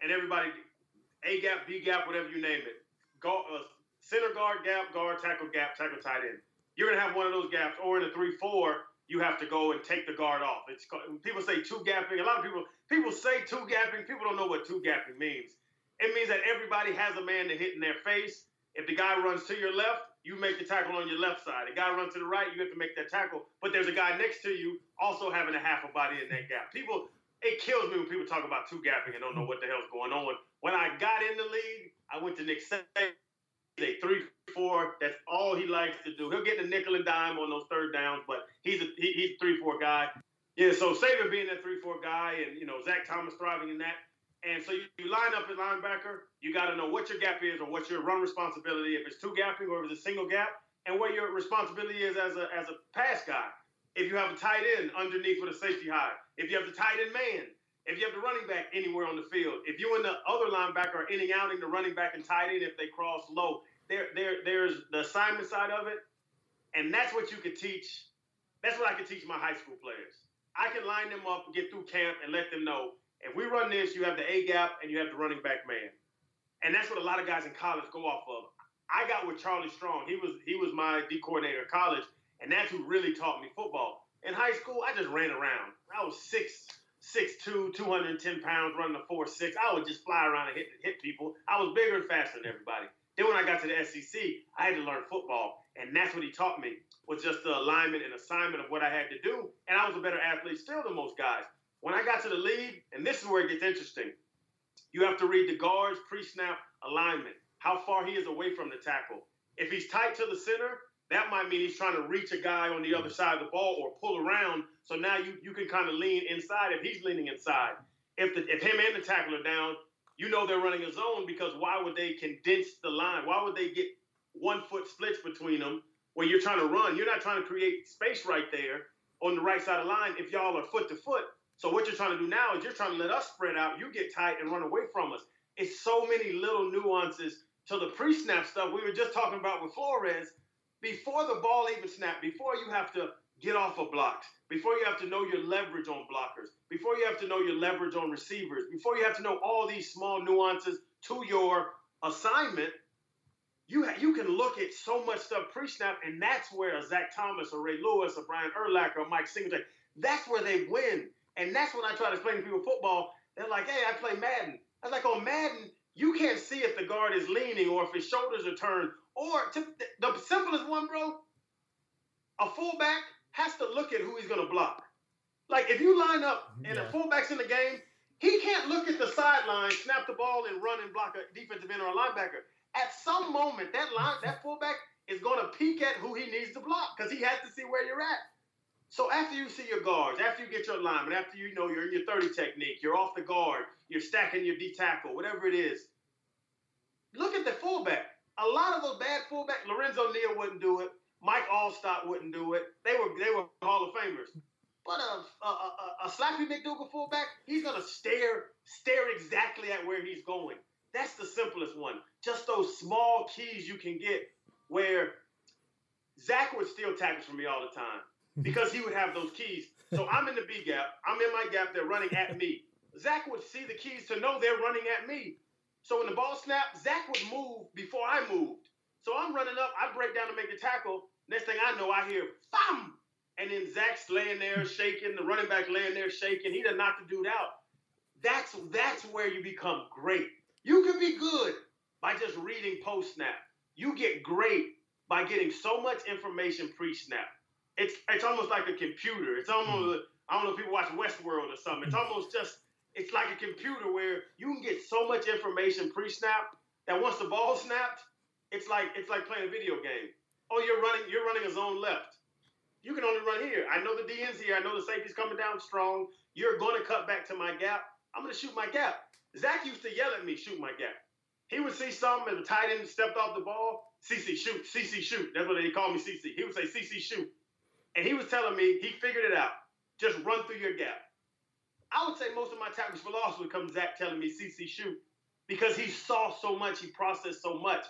and everybody, A gap, B gap, whatever you name it. Uh, center guard, gap, guard, tackle, gap, tackle, tight end you're going to have one of those gaps, or in a three-four, you have to go and take the guard off. It's people say two gapping. A lot of people people say two gapping. People don't know what two gapping means. It means that everybody has a man to hit in their face. If the guy runs to your left, you make the tackle on your left side. The guy runs to the right, you have to make that tackle. But there's a guy next to you also having a half a body in that gap. People, it kills me when people talk about two gapping and don't know what the hell's going on. When I got in the league, I went to Nick Saban a three four. That's all he likes to do. He'll get the nickel and dime on those third downs, but he's a he, he's a three four guy. Yeah, so Saban being that three four guy, and you know Zach Thomas thriving in that. And so you, you line up at linebacker. You got to know what your gap is or what your run responsibility. If it's two gapping or if it's a single gap, and what your responsibility is as a as a pass guy. If you have a tight end underneath with a safety high, if you have the tight end man, if you have the running back anywhere on the field, if you and the other linebacker are inning outing the running back and tight end if they cross low, there, there, there's the assignment side of it, and that's what you could teach. That's what I could teach my high school players. I can line them up, get through camp, and let them know if we run this, you have the A gap and you have the running back man, and that's what a lot of guys in college go off of. I got with Charlie Strong. He was he was my D coordinator in college, and that's who really taught me football. In high school, I just ran around. I was six six two, 210 pounds, running a four six. I would just fly around and hit hit people. I was bigger and faster than everybody. Then when I got to the SEC, I had to learn football, and that's what he taught me was just the alignment and assignment of what I had to do. And I was a better athlete still than most guys. When I got to the league, and this is where it gets interesting, you have to read the guards pre-snap alignment, how far he is away from the tackle. If he's tight to the center, that might mean he's trying to reach a guy on the other side of the ball or pull around. So now you, you can kind of lean inside if he's leaning inside. If the if him and the tackle are down, you know they're running a zone because why would they condense the line? Why would they get one foot splits between them when you're trying to run? You're not trying to create space right there on the right side of the line if y'all are foot to foot. So what you're trying to do now is you're trying to let us spread out. You get tight and run away from us. It's so many little nuances to the pre-snap stuff we were just talking about with Flores. Before the ball even snapped, before you have to get off of blocks, before you have to know your leverage on blockers, before you have to know your leverage on receivers, before you have to know all these small nuances to your assignment, you ha- you can look at so much stuff pre-snap, and that's where a Zach Thomas or Ray Lewis or Brian Urlacher or Mike Singletary, that's where they win. And that's when I try to explain to people football. They're like, hey, I play Madden. I was like, on Madden, you can't see if the guard is leaning or if his shoulders are turned. Or to, the simplest one, bro, a fullback has to look at who he's going to block. Like if you line up and yeah. a fullback's in the game, he can't look at the sideline, snap the ball, and run and block a defensive end or a linebacker. At some moment, that line, that fullback is going to peek at who he needs to block because he has to see where you're at. So after you see your guards, after you get your alignment, after you know you're in your 30 technique, you're off the guard, you're stacking your D tackle, whatever it is, look at the fullback. A lot of those bad fullbacks, Lorenzo Neal wouldn't do it. Mike Alstott wouldn't do it. They were they were Hall of Famers. But a, a, a, a Slappy McDougal fullback, he's gonna stare stare exactly at where he's going. That's the simplest one. Just those small keys you can get where Zach would steal tackles from me all the time because he would have those keys. So [laughs] I'm in the B gap. I'm in my gap. They're running at me. Zach would see the keys to know they're running at me. So when the ball snapped, Zach would move before I moved. So I'm running up. I break down to make the tackle. Next thing I know, I hear bam, and then Zach's laying there hmm. shaking, the running back laying there shaking. He done knocked the dude out. That's that's where you become great. You can be good by just reading post snap. You get great by getting so much information pre snap. It's it's almost like a computer. It's almost hmm. I don't know if people watch Westworld or something. It's hmm. almost just it's like a computer where you can get so much information pre-snap that once the ball snapped, it's like it's like playing a video game. Oh, you're running you're running a zone left. You can only run here. I know the DN's here. I know the safety's coming down strong. You're going to cut back to my gap. I'm going to shoot my gap. Zach used to yell at me, shoot my gap. He would see something and the tight end stepped off the ball. CC shoot, CC shoot. That's what they call me, CC. He would say CC shoot, and he was telling me he figured it out. Just run through your gap. I would say most of my tackles for loss would come Zach telling me CC shoot because he saw so much, he processed so much.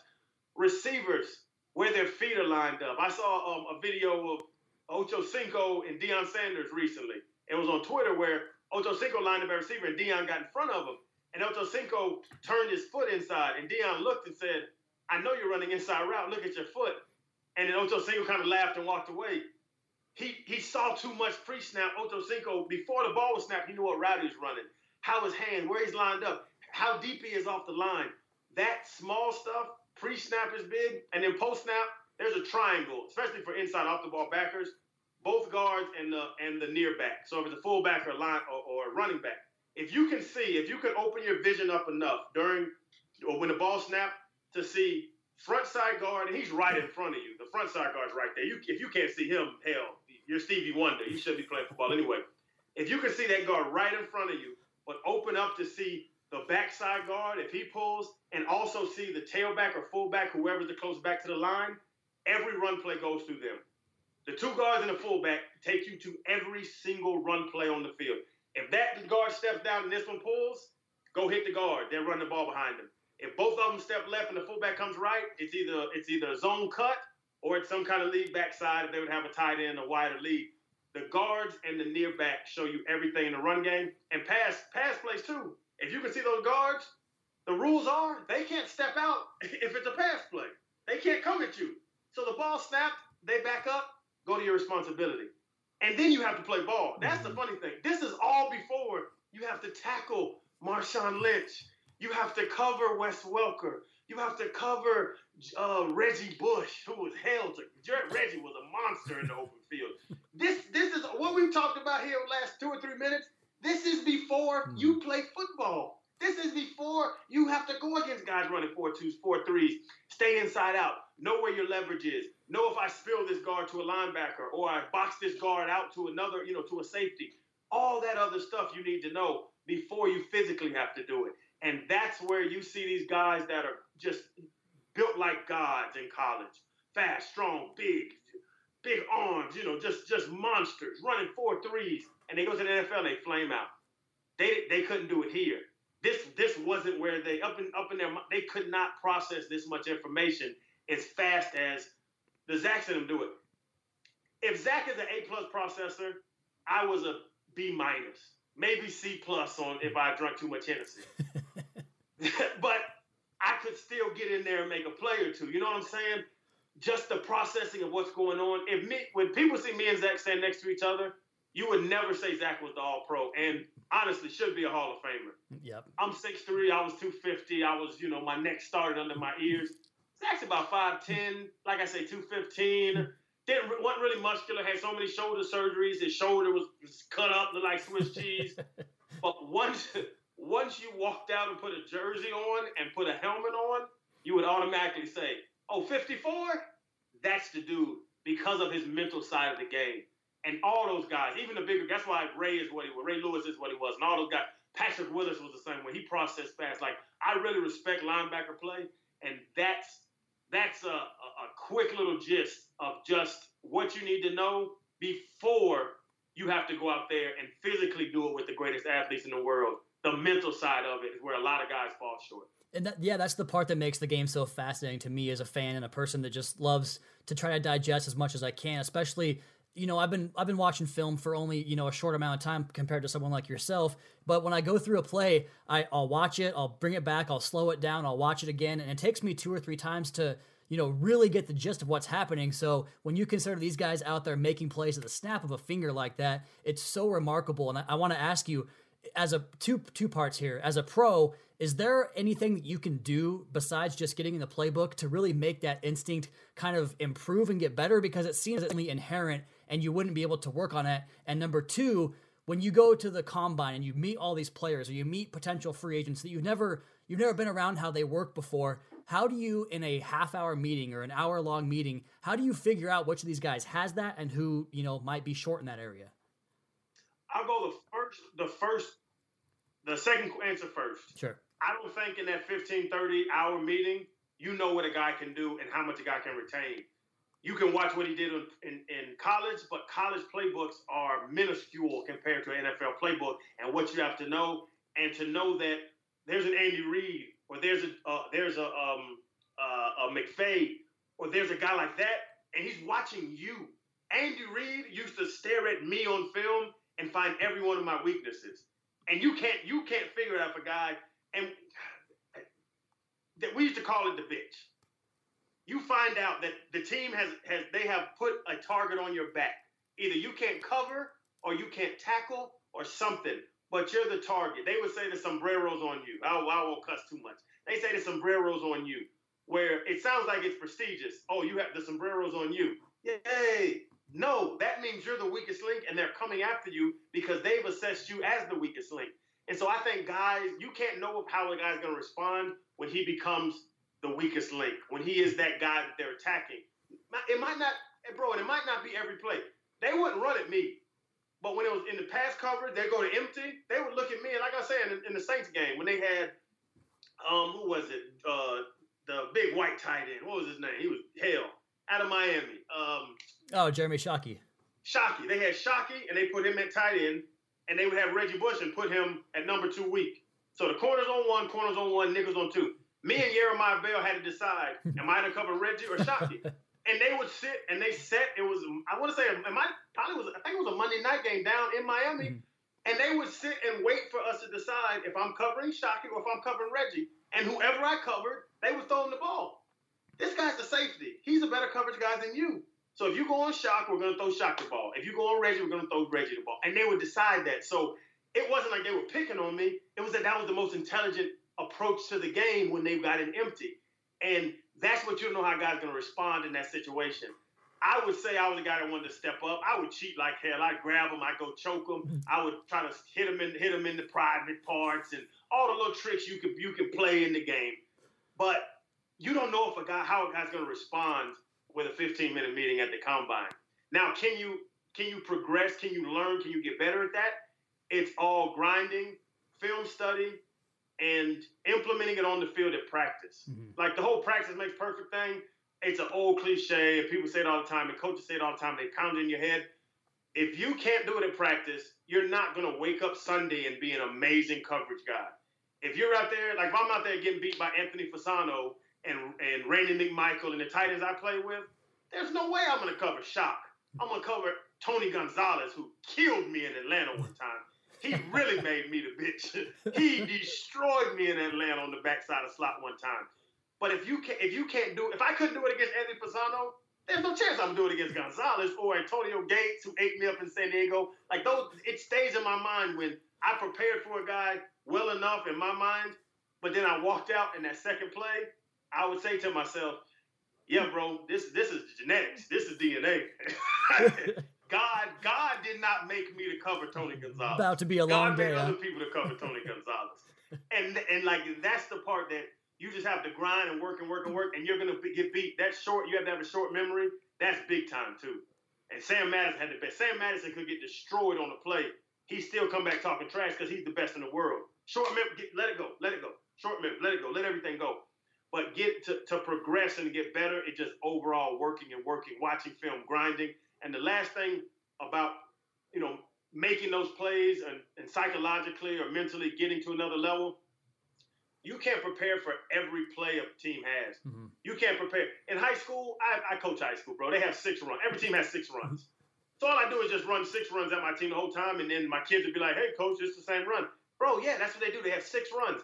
Receivers, where their feet are lined up. I saw um, a video of Ocho Cinco and Deion Sanders recently. It was on Twitter where Ocho Cinco lined up at receiver and Deion got in front of him. And Ocho Cinco turned his foot inside and Deion looked and said, I know you're running inside route. Look at your foot. And then Ocho Cinco kind of laughed and walked away. He he saw too much pre-snap. Ocho Cinco, before the ball was snapped, he knew what route he was running, how his hand, where he's lined up, how deep he is off the line. That small stuff, pre-snap is big, and then post-snap, there's a triangle, especially for inside off the ball backers, both guards and the and the near back. So if it's a fullback or line or, or a running back, if you can see, if you can open your vision up enough during or when the ball snapped to see front side guard, and he's right in front of you. The front side guard's right there. You, if you can't see him, hell, you're Stevie Wonder. You should be playing football anyway. If you can see that guard right in front of you, but open up to see the backside guard if he pulls, and also see the tailback or fullback, whoever's the close back to the line, every run play goes through them. The two guards and the fullback take you to every single run play on the field. If that guard steps down and this one pulls, go hit the guard. They're running the ball behind them. If both of them step left and the fullback comes right, it's either it's either a zone cut or it's some kind of lead backside if they would have a tight end, a wider lead. The guards and the near back show you everything in the run game and pass pass plays too. If you can see those guards, the rules are they can't step out [laughs] if it's a pass play. They can't come at you. So the ball snapped, they back up, go to your responsibility. And then you have to play ball. That's the mm-hmm. funny thing. This is all before you have to tackle Marshawn Lynch. You have to cover Wes Welker. You have to cover uh, Reggie Bush, who was hell to Reggie was a monster in the open field. [laughs] This this is what we've talked about here last two or three minutes. This is before mm. you play football. This is before you have to go against guys running four twos, four threes, stay inside out, know where your leverage is, know if I spill this guard to a linebacker or I box this guard out to another, you know, to a safety. All that other stuff you need to know before you physically have to do it. And that's where you see these guys that are just built like gods in college. Fast, strong, big, big arms, you know, just just monsters, running four threes. And they go to the NFL, they flame out. They they couldn't do it here. This this wasn't where they up in up in their they could not process this much information as fast as the Zachs and them do it. If Zach is an A plus processor, I was a B minus, maybe C plus on if I drank too much Hennessy. [laughs] [laughs] but I could still get in there and make a play or two. You know what I'm saying? Just the processing of what's going on. If me, when people see me and Zach stand next to each other, you would never say Zach was the All Pro, and honestly, should be a Hall of Famer. Yep. I'm 6'3", I was 250. I was, you know, my neck started under my ears. Zach's about 5'10", like I say, 215. Didn't wasn't really muscular. Had so many shoulder surgeries. His shoulder was, was cut up, looked like Swiss cheese. [laughs] but once once you walked out and put a jersey on and put a helmet on, you would automatically say, oh, 54? That's the dude because of his mental side of the game. And all those guys, even the bigger, that's why Ray is what he was. Ray Lewis is what he was. And all those guys, Patrick Willis was the same way. He processed fast. Like, I really respect linebacker play. And that's that's a, a, a quick little gist of just what you need to know before you have to go out there and physically do it with the greatest athletes in the world the mental side of it is where a lot of guys fall short. And that, yeah, that's the part that makes the game so fascinating to me as a fan and a person that just loves to try to digest as much as I can, especially you know, I've been I've been watching film for only you know a short amount of time compared to someone like yourself. But when I go through a play, I, I'll watch it, I'll bring it back, I'll slow it down, I'll watch it again, and it takes me two or three times to you know really get the gist of what's happening. So when you consider these guys out there making plays at the snap of a finger like that, it's so remarkable. And I, I want to ask you, as a two two parts here as a pro is there anything that you can do besides just getting in the playbook to really make that instinct kind of improve and get better because it seems only inherent and you wouldn't be able to work on it. And number two, when you go to the combine and you meet all these players or you meet potential free agents that you've never you've never been around how they work before, how do you in a half hour meeting or an hour long meeting, how do you figure out which of these guys has that and who, you know, might be short in that area? I'll go the first the first the second answer first. Sure. I don't think in that 15, 30 hour meeting, you know what a guy can do and how much a guy can retain. You can watch what he did in, in, in college, but college playbooks are minuscule compared to an NFL playbook. And what you have to know, and to know that there's an Andy Reid, or there's a uh, there's a um, uh, a McVay, or there's a guy like that, and he's watching you. Andy Reid used to stare at me on film and find every one of my weaknesses, and you can't you can't figure it out for guy and that we used to call it the bitch. You find out that the team has has they have put a target on your back. Either you can't cover or you can't tackle or something, but you're the target. They would say the sombreros on you. I, I won't cuss too much. They say the sombreros on you, where it sounds like it's prestigious. Oh, you have the sombreros on you. Yay! No, that means you're the weakest link, and they're coming after you because they've assessed you as the weakest link. And so I think guys, you can't know how a guy's going to respond when he becomes the weakest link, when he is that guy that they're attacking. It might not, bro, and it might not be every play. They wouldn't run at me. But when it was in the pass coverage, they go to empty, they would look at me. And like I said, in, in the Saints game, when they had, um, who was it? Uh, the big white tight end. What was his name? He was hell out of Miami. Um, oh, Jeremy Shockey. Shockey. They had Shockey, and they put him at tight end and they would have Reggie Bush and put him at number two weak. So the corners on one, corners on one, nickels on two. Me and Yeremiah Bell had to decide, [laughs] am I going to cover Reggie or Shockey? [laughs] and they would sit and they set. It was I want to say it might probably was I think it was a Monday night game down in Miami, mm-hmm. and they would sit and wait for us to decide if I'm covering Shockey or if I'm covering Reggie. And whoever I covered, they would throw him the ball. This guy's the safety. He's a better coverage guy than you. So if you go on Shock, we're going to throw Shock the ball. If you go on Reggie, we're going to throw Reggie the ball. And they would decide that. So it wasn't like they were picking on me. It was that that was the most intelligent approach to the game when they got it empty. And that's what you know how guys going to respond in that situation. I would say I was the guy that wanted to step up. I would cheat like hell. I'd grab him. I'd go choke him. Mm-hmm. I would try to hit him in hit him in the private parts and all the little tricks you can you can play in the game. But you don't know if a guy how a guy's going to respond with a 15 minute meeting at the combine. Now, can you can you progress? Can you learn? Can you get better at that? It's all grinding, film study, and implementing it on the field at practice. Mm-hmm. Like the whole practice makes perfect thing. It's an old cliche, and people say it all the time, and coaches say it all the time. They pound it in your head. If you can't do it at practice, you're not gonna wake up Sunday and be an amazing coverage guy. If you're out there, like if I'm out there getting beat by Anthony Fasano and and Randy McMichael and the tight ends I play with, there's no way I'm gonna cover Shock. I'm gonna cover Tony Gonzalez, who killed me in Atlanta one time. He really [laughs] made me the bitch. he destroyed me in Atlanta on the backside of slot one time. But if you can, if you can't do, if I couldn't do it against Anthony Fasano, there's no chance I'm gonna do it against Gonzalez or Antonio Gates, who ate me up in San Diego. Like those, it stays in my mind when I prepared for a guy well enough in my mind, but then I walked out in that second play I would say to myself, yeah, bro, this this is genetics. This is DNA. [laughs] God, God did not make me to cover Tony Gonzalez. About to be a long God day. made other people to cover Tony [laughs] Gonzalez, and and like that's the part that you just have to grind and work and work and work, and you're gonna get beat. That short, you have to have a short memory. That's big time too. And Sam Madison had the best. Sam Madison could get destroyed on the play. He still come back talking trash because he's the best in the world. Short memory, let it go, let it go. Short memory, let it go, let everything go but get to, to progress and get better, it's just overall working and working, watching film, grinding. And the last thing about, you know, making those plays and, and psychologically or mentally getting to another level, you can't prepare for every play a team has. Mm-hmm. You can't prepare. In high school, I, I, coach high school, bro. They have six runs. Every team has six runs. [laughs] so all I do is just run six runs at my team the whole time, and then my kids would be like, hey, coach, it's the same run. Bro, yeah, that's what they do. They have six runs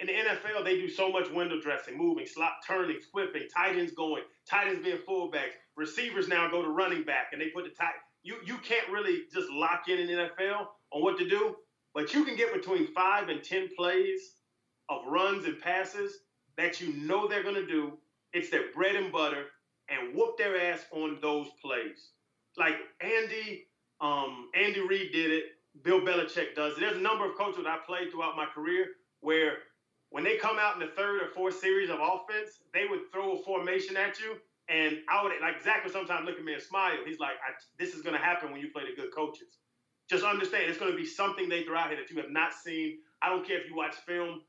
in the NFL, they do so much window dressing, moving, slot turning, flipping, tight ends going, tight ends being fullbacks. Receivers now go to running back, and they put the tight. You you can't really just lock in in the NFL on what to do, but you can get between five and ten plays of runs and passes that you know they're going to do. It's their bread and butter, and whoop their ass on those plays. like Andy, um, Andy Reid did it. Bill Belichick does it. There's a number of coaches that I played throughout my career where when they come out in the third or fourth series of offense, they would throw a formation at you, and I would like Zach would sometimes look at me and smile. He's like, "This is going to happen when you play the good coaches." Just understand, it's going to be something they throw out here that you have not seen. I don't care if you watch film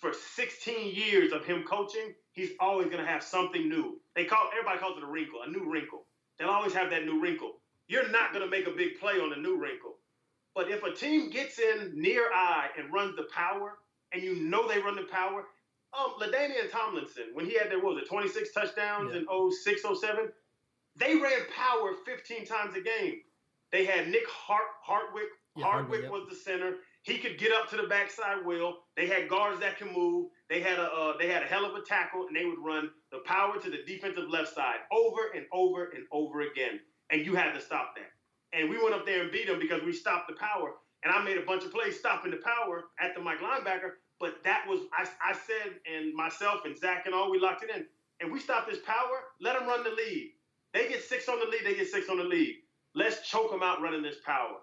for 16 years of him coaching. He's always going to have something new. They call everybody calls it a wrinkle, a new wrinkle. They'll always have that new wrinkle. You're not going to make a big play on a new wrinkle. But if a team gets in near eye and runs the power, and you know they run the power, um, LaDainian Tomlinson, when he had their, what was it, 26 touchdowns yeah. in 06, 07, they ran power 15 times a game. They had Nick Hart, Hartwick. Yeah, Hardwick, was the center. He could get up to the backside wheel. They had guards that can move. They had a uh, they had a hell of a tackle, and they would run the power to the defensive left side over and over and over again. And you had to stop that. And we went up there and beat them because we stopped the power. And I made a bunch of plays stopping the power at the Mike linebacker. But that was I, I said and myself and Zach and all we locked it in. And we stop this power. Let them run the lead. They get six on the lead. They get six on the lead. Let's choke them out running this power.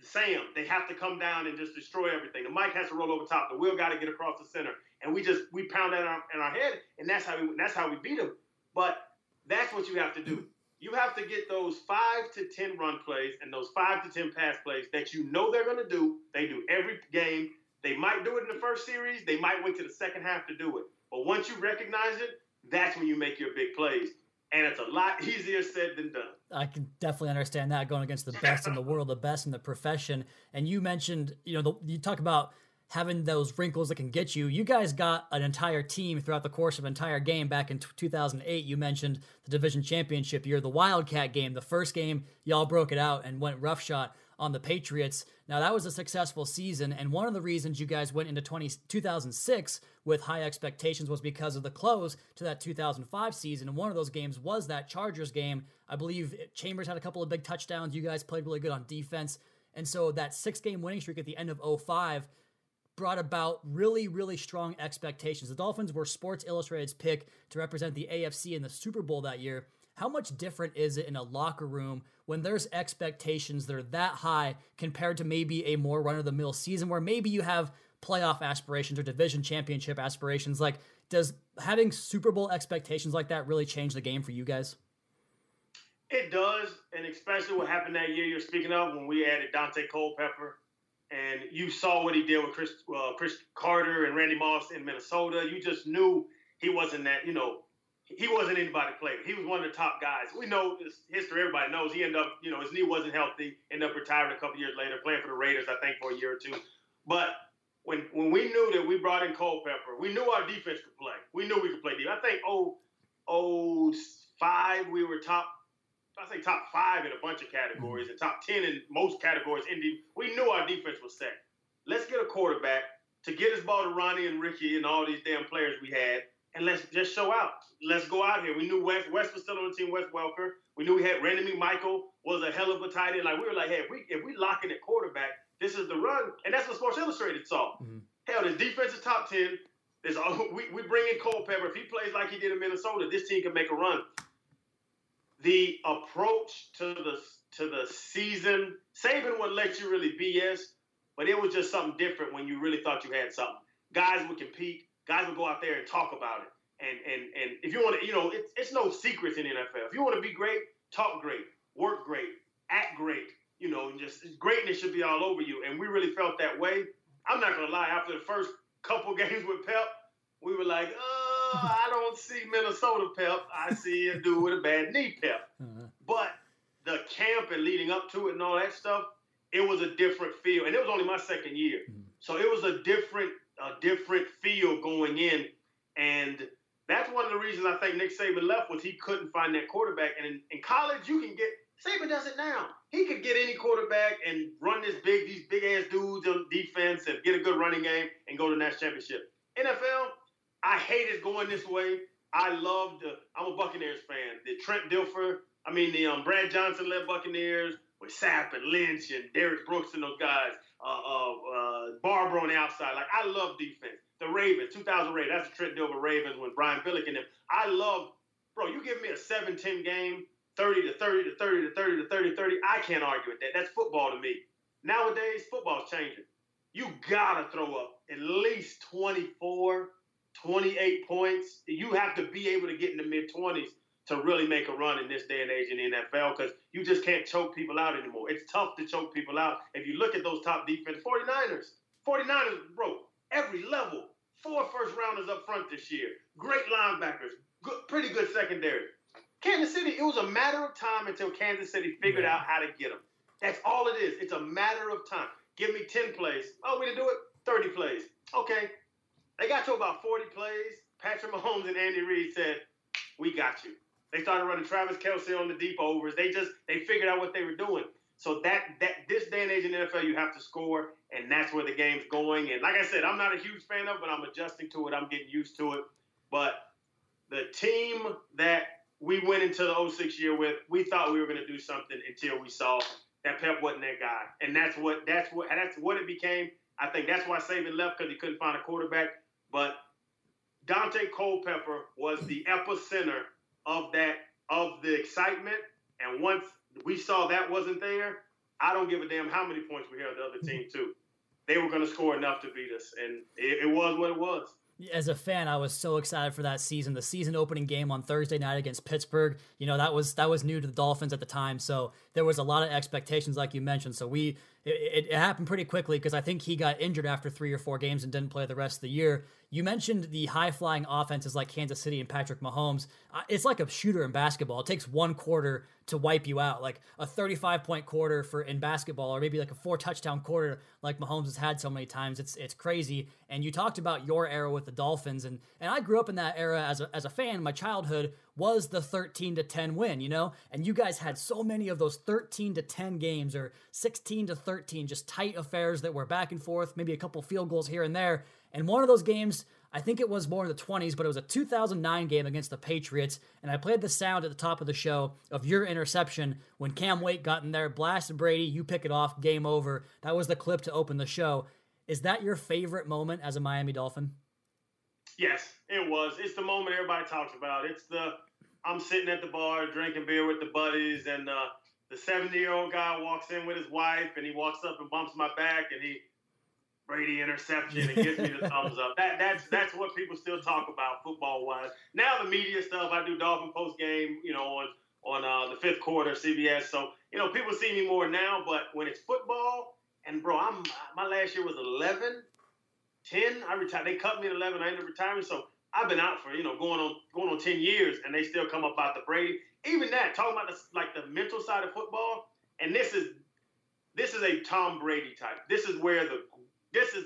Sam, they have to come down and just destroy everything. The Mike has to roll over top. The wheel got to get across the center, and we just we pound that in our, in our head, and that's how we that's how we beat them. But that's what you have to do. You have to get those five to ten run plays and those five to ten pass plays that you know they're going to do. They do every game. They might do it in the first series. They might wait to the second half to do it. But once you recognize it, that's when you make your big plays and it's a lot easier said than done. I can definitely understand that going against the best in the world, the best in the profession. And you mentioned, you know, the, you talk about having those wrinkles that can get you. You guys got an entire team throughout the course of an entire game back in t- 2008. You mentioned the division championship year, the Wildcat game. The first game, y'all broke it out and went roughshod on the Patriots. Now, that was a successful season, and one of the reasons you guys went into 20, 2006 with high expectations was because of the close to that 2005 season. And one of those games was that Chargers game. I believe Chambers had a couple of big touchdowns. You guys played really good on defense. And so that six game winning streak at the end of 05 brought about really, really strong expectations. The Dolphins were Sports Illustrated's pick to represent the AFC in the Super Bowl that year. How much different is it in a locker room when there's expectations that are that high compared to maybe a more run of the mill season where maybe you have playoff aspirations or division championship aspirations? Like, does having Super Bowl expectations like that really change the game for you guys? It does, and especially what happened that year you're speaking of when we added Daunte Culpepper, and you saw what he did with Chris, uh, Cris Carter and Randy Moss in Minnesota. You just knew he wasn't that, you know, he wasn't anybody player. He was one of the top guys. We know this history. Everybody knows he ended up, you know, his knee wasn't healthy. Ended up retiring a couple years later, playing for the Raiders, I think, for a year or two. But when when we knew that we brought in Culpepper, we knew our defense could play. We knew we could play deep. I think oh oh five we were top. I say top five in a bunch of categories and top ten in most categories. In the, we knew our defense was set. Let's get a quarterback to get his ball to Ronnie and Ricky and all these damn players we had and let's just show out. Let's go out here. We knew Wes Wes was still on the team. Wes Welker. We knew we had Randy McMichael was a hell of a tight end. Like we were like, hey, if we if we lock in at quarterback, this is the run, and that's what Sports Illustrated saw. Mm-hmm. Hell, this defense is top ten. There's [laughs] we we bring in Culpepper. If he plays like he did in Minnesota, this team can make a run. The approach to the to the season, Saban wouldn't let you really BS, but it was just something different when you really thought you had something. Guys would compete guys will go out there and talk about it. And and and if you want to, you know, it's it's no secrets in the NFL. If you want to be great, talk great, work great, act great. You know, just greatness should be all over you. And we really felt that way. I'm not gonna lie. After the first couple [laughs] games with Pep, we were like, oh, I don't see Minnesota Pep. I see a dude with a bad knee Pep. Uh-huh. But the camp and leading up to it and all that stuff, it was a different feel. And it was only my second year. Mm-hmm. So it was a different a different feel going in. And that's one of the reasons I think Nick Saban left was he couldn't find that quarterback. And in, in college, you can get Saban does it now. He could get any quarterback and run this big, these big ass dudes on defense and get a good running game and go to the national championship. NFL, I hate hated going this way. I loved. The, I'm a Buccaneers fan. The Trent Dilfer, I mean the um, Brad Johnson led Buccaneers with Sapp and Lynch and Derrick Brooks and those guys uh, uh, uh, Barbara on the outside. Like I love defense. The Ravens, 2000 Ravens. That's the Trent Dilfer Ravens when Brian Billick and them. I love, bro. You give me a 7-10 game, 30 to 30 to 30 to 30 to 30 30. I can't argue with that. That's football to me. Nowadays, football's changing. You gotta throw up at least 24, 28 points. You have to be able to get in the mid 20s to really make a run in this day and age in the NFL because you just can't choke people out anymore. It's tough to choke people out. If you look at those top defense, 49ers, 49ers, bro, every level, four first rounders up front this year, great linebackers, good, pretty good secondary. Kansas City, it was a matter of time until Kansas City figured yeah. out how to get them. That's all it is. It's a matter of time. Give me 10 plays. Oh, we didn't do it? 30 plays. Okay. They got to about 40 plays. Patrick Mahomes and Andy Reid said, We got you. They started running Travis Kelce on the deep overs. They just they figured out what they were doing. So that that this day and age in the NFL, you have to score, and that's where the game's going. And like I said, I'm not a huge fan of, but I'm adjusting to it. I'm getting used to it. But the team that we went into the 06 year with, we thought we were going to do something until we saw that Pep wasn't that guy, and that's what that's what that's what it became. I think that's why Saban left because he couldn't find a quarterback. But Daunte Culpepper was the epicenter of that of the excitement, and once we saw that wasn't there, I don't give a damn how many points we held the other team too. They were going to score enough to beat us, and it, it was what it was as a fan, I was so excited for that season. The season opening game on Thursday night against Pittsburgh, you know, that was that was new to the Dolphins at the time, so there was a lot of expectations, like you mentioned. So we it, it happened pretty quickly because I think he got injured after three or four games and didn't play the rest of the year. You mentioned the high flying offenses like Kansas City and Patrick Mahomes. It's like a shooter in basketball. It takes one quarter to wipe you out, like a 35 point quarter for in basketball, or maybe like a four touchdown quarter like Mahomes has had so many times. It's it's crazy. And you talked about your era with the Dolphins, and and I grew up in that era as a as a fan. My childhood was the 13 to 10 win, you know? And you guys had so many of those 13 to 10 games or 16 to 13, just tight affairs that were back and forth, maybe a couple field goals here and there. And one of those games, I think it was more in the 20s, but it was a 2009 game against the Patriots. And I played the sound at the top of the show of your interception when Cam Wake got in there, blasted Brady, you pick it off, game over. That was the clip to open the show. Is that your favorite moment as a Miami Dolphin? Yes, it was. It's the moment everybody talks about. It's the I'm sitting at the bar drinking beer with the buddies, and uh, the 70 year old guy walks in with his wife, and he walks up and bumps my back, and he Brady interception and gives me the thumbs up. That that's that's what people still talk about football wise. Now the media stuff, I do Dolphin post game, you know, on on uh, the fifth quarter CBS. So you know, people see me more now. But when it's football, and bro, I'm my last year was 11, 10. I retired. They cut me at 11. I ended up retiring. So I've been out for you know going on going on ten years, and they still come up about the Brady. Even that, talking about the, like the mental side of football, and this is this is a Tom Brady type. This is where the this is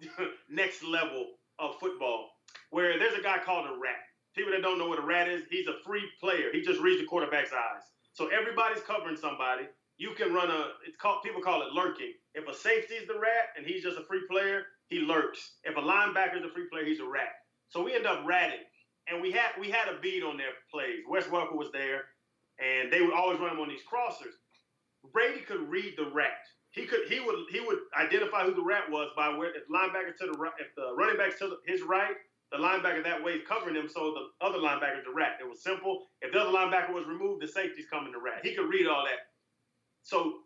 [laughs] next level of football, where there's a guy called a rat. People that don't know what a rat is, he's a free player. He just reads the quarterback's eyes. So everybody's covering somebody. You can run a. It's called people call it lurking. If a safety's the rat and he's just a free player, he lurks. If a linebacker's a free player, he's a rat. So we end up ratting, and we had we had a beat on their plays. Wes Welker was there, and they would always run him on these crossers. Brady could read the rat. He could he would he would identify who the rat was by where if linebacker to the right, if the running back to the, his right, the linebacker that way is covering him, so the other linebacker's the rat. It was simple. If the other linebacker was removed, the safety's coming to rat. He could read all that. So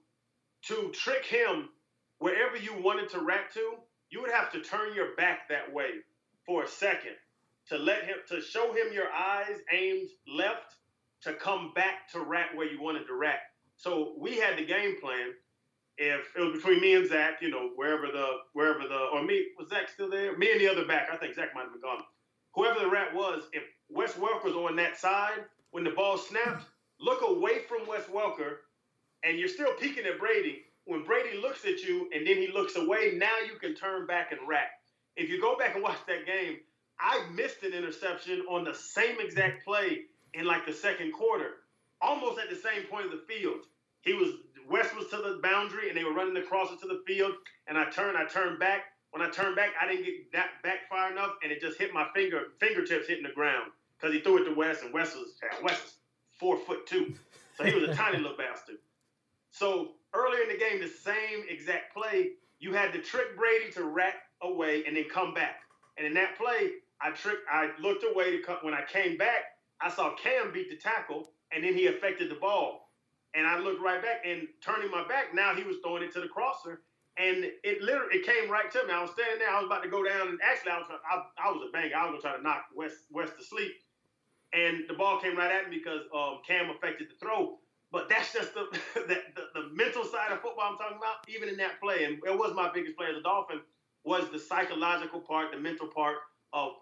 to trick him wherever you wanted to rat to, you would have to turn your back that way for a second to let him to show him your eyes aimed left to come back to rat where you wanted to rat. So we had the game plan. If it was between me and Zach, you know, wherever the wherever the or me was Zach still there? Me and the other back. I think Zach might have been gone. Whoever the rat was, if Wes Welker's on that side when the ball snapped, look away from Wes Welker, and you're still peeking at Brady. When Brady looks at you and then he looks away, now you can turn back and rat if you go back and watch that game, I missed an interception on the same exact play in like the second quarter, almost at the same point of the field. He was Wes was to the boundary and they were running across crosser to the field, and I turned, I turned back. When I turned back, I didn't get that back far enough, and it just hit my finger fingertips hitting the ground because he threw it to Wes, and Wes was uh, Wes was four foot two, so he was a tiny little bastard. So earlier in the game, the same exact play, you had to trick Brady to rat away and then come back. And in that play, I tricked. I looked away to come. When I came back, I saw Cam beat the tackle, and then he affected the ball. And I looked right back and turning my back, now he was throwing it to the crosser. And it literally it came right to me. I was standing there, I was about to go down, and actually I was I, I was a banger. I was gonna try to knock Wes Wes to sleep. And the ball came right at me because um, Cam affected the throw. But that's just the, [laughs] the, the, the mental side of football I'm talking about, even in that play. And it was my biggest play as a Dolphin, was the psychological part, the mental part of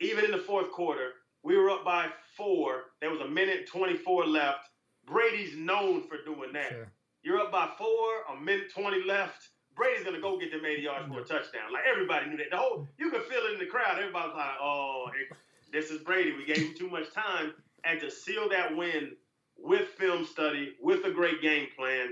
even in the fourth quarter, we were up by four. There was a minute 24 left. Brady's known for doing that. Sure. You're up by four, a minute 20 left. Brady's gonna go get them 80 yards for a touchdown. Like everybody knew that. The whole you could feel it in the crowd. Everybody was like, "Oh, this is Brady. We gave him too much time." And to seal that win with film study, with a great game plan,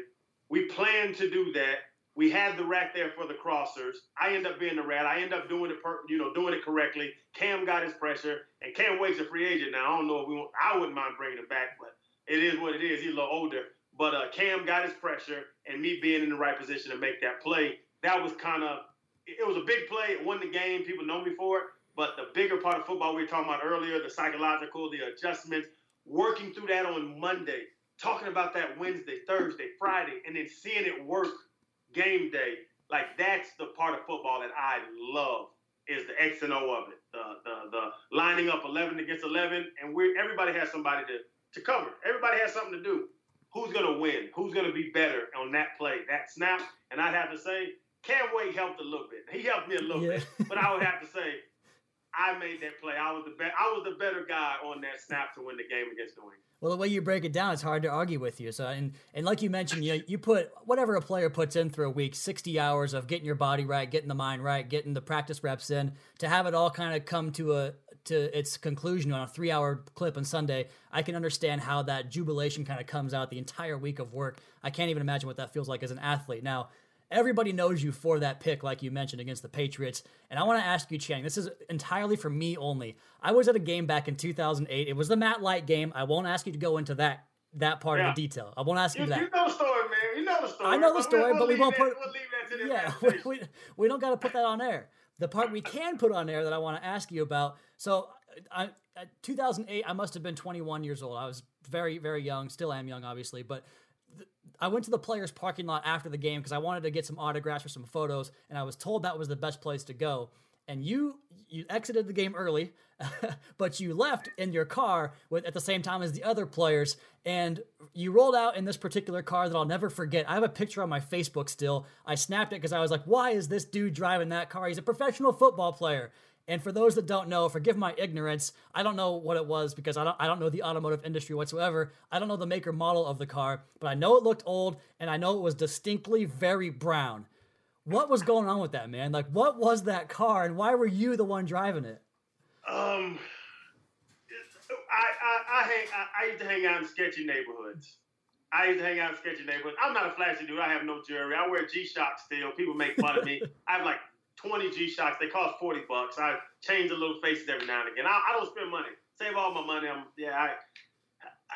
we planned to do that. We had the rack there for the crossers. I end up being the rat. I end up doing it, per, you know, doing it correctly. Cam got his pressure, and Cam Wake's a free agent now. I don't know if we want. I wouldn't mind bringing him back, but it is what it is. He's a little older. But uh, Cam got his pressure, and me being in the right position to make that play, that was kind of. It was a big play. It won the game. People know me for it. But the bigger part of football we were talking about earlier, the psychological, the adjustments, working through that on Monday, talking about that Wednesday, Thursday, Friday, and then seeing it work game day. Like that's the part of football that I love is the X and O of it. The the the lining up eleven against eleven, and we everybody has somebody to to cover. Everybody has something to do. Who's gonna win? Who's gonna be better on that play, that snap? And I'd have to say, Cam Wake helped a little bit. He helped me a little yeah. bit, but I would have to say I made that play. I was the be- I was the better guy on that snap to win the game against England. Well, the way you break it down, it's hard to argue with you. So, and and like you mentioned, you you put whatever a player puts in through a week, sixty hours of getting your body right, getting the mind right, getting the practice reps in, to have it all kind of come to a to its conclusion on a three hour clip on Sunday. I can understand how that jubilation kind of comes out the entire week of work. I can't even imagine what that feels like as an athlete. Now, Everybody knows you for that pick, like you mentioned, against the Patriots. And I want to ask you, Channing, this is entirely for me only. I was at a game back in 2008. It was the Matt Light game. I won't ask you to go into that that part yeah. of the detail. I won't ask you, you that. You know the story, man. You know the story. I know the story, we'll, we'll but we won't put. We'll leave that to yeah, [laughs] we, we, we don't got to put that on air. The part we can put on air that I want to ask you about. So, I, 2008, I must have been 21 years old. I was very, very young. Still am young, obviously, but I went to the players' parking lot after the game because I wanted to get some autographs or some photos, and I was told that was the best place to go. And you you exited the game early, [laughs] but you left in your car with at the same time as the other players, and you rolled out in this particular car that I'll never forget. I have a picture on my Facebook still. I snapped it because I was like, "Why is this dude driving that car? He's a professional football player." And for those that don't know, forgive my ignorance. I don't know what it was because I don't I don't know the automotive industry whatsoever. I don't know the maker model of the car, but I know it looked old and I know it was distinctly very brown. What was going on with that, man? Like what was that car and why were you the one driving it? Um I I, I hang I, I used to hang out in sketchy neighborhoods. I used to hang out in sketchy neighborhoods. I'm not a flashy dude. I have no jewelry. I wear G Shock still. People make fun of me. [laughs] I have like 20 G Shocks. They cost 40 bucks. I change the little faces every now and again. I, I don't spend money. Save all my money. I'm yeah. I,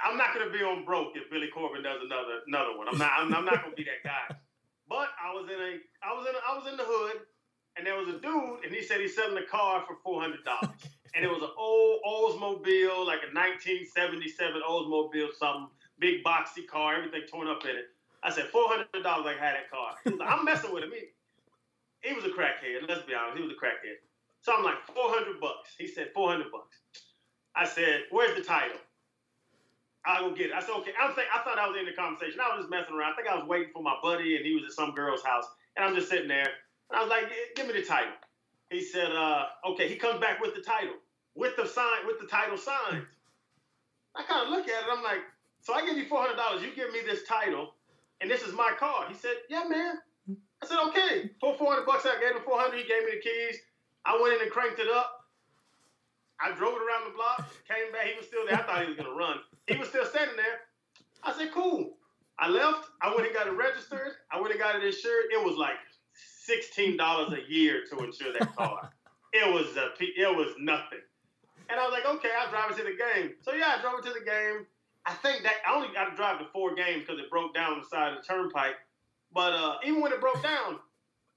I'm not gonna be on broke if Billy Corben does another another one. I'm not. I'm, I'm not gonna be that guy. [laughs] But I was in a. I was in. A, I was in the hood, and there was a dude, and he said he's selling a car for four hundred dollars, [laughs] and it was an old Oldsmobile, like a 1977 Oldsmobile, something big boxy car, everything torn up in it. I said four hundred dollars. I had that car. Like, I'm messing with him. He, he was a crackhead. Let's be honest, he was a crackhead. So I'm like, 400 bucks. He said, 400 bucks. I said, where's the title? I'll go get it. I said, okay. I, was think, I thought I was in the conversation. I was just messing around. I think I was waiting for my buddy, and he was at some girl's house. And I'm just sitting there. And I was like, give me the title. He said, uh, okay. He comes back with the title, with the sign, with the title signed. I kind of look at it. I'm like, so I give you $400. You give me this title, and this is my car. He said, yeah, man. I said, okay. For 400 bucks, I gave him 400. He gave me the keys. I went in and cranked it up. I drove it around the block, came back. He was still there. I thought he was going to run. He was still standing there. I said, cool. I left. I went and got it registered. I went and got it insured. It was like $16 a year to insure that car. it was a, it was nothing. And I was like, okay, I'll drive it to the game. So yeah, I drove it to the game. I think that I only got to drive to four games because it broke down on the side of the turnpike. But uh, even when it broke down,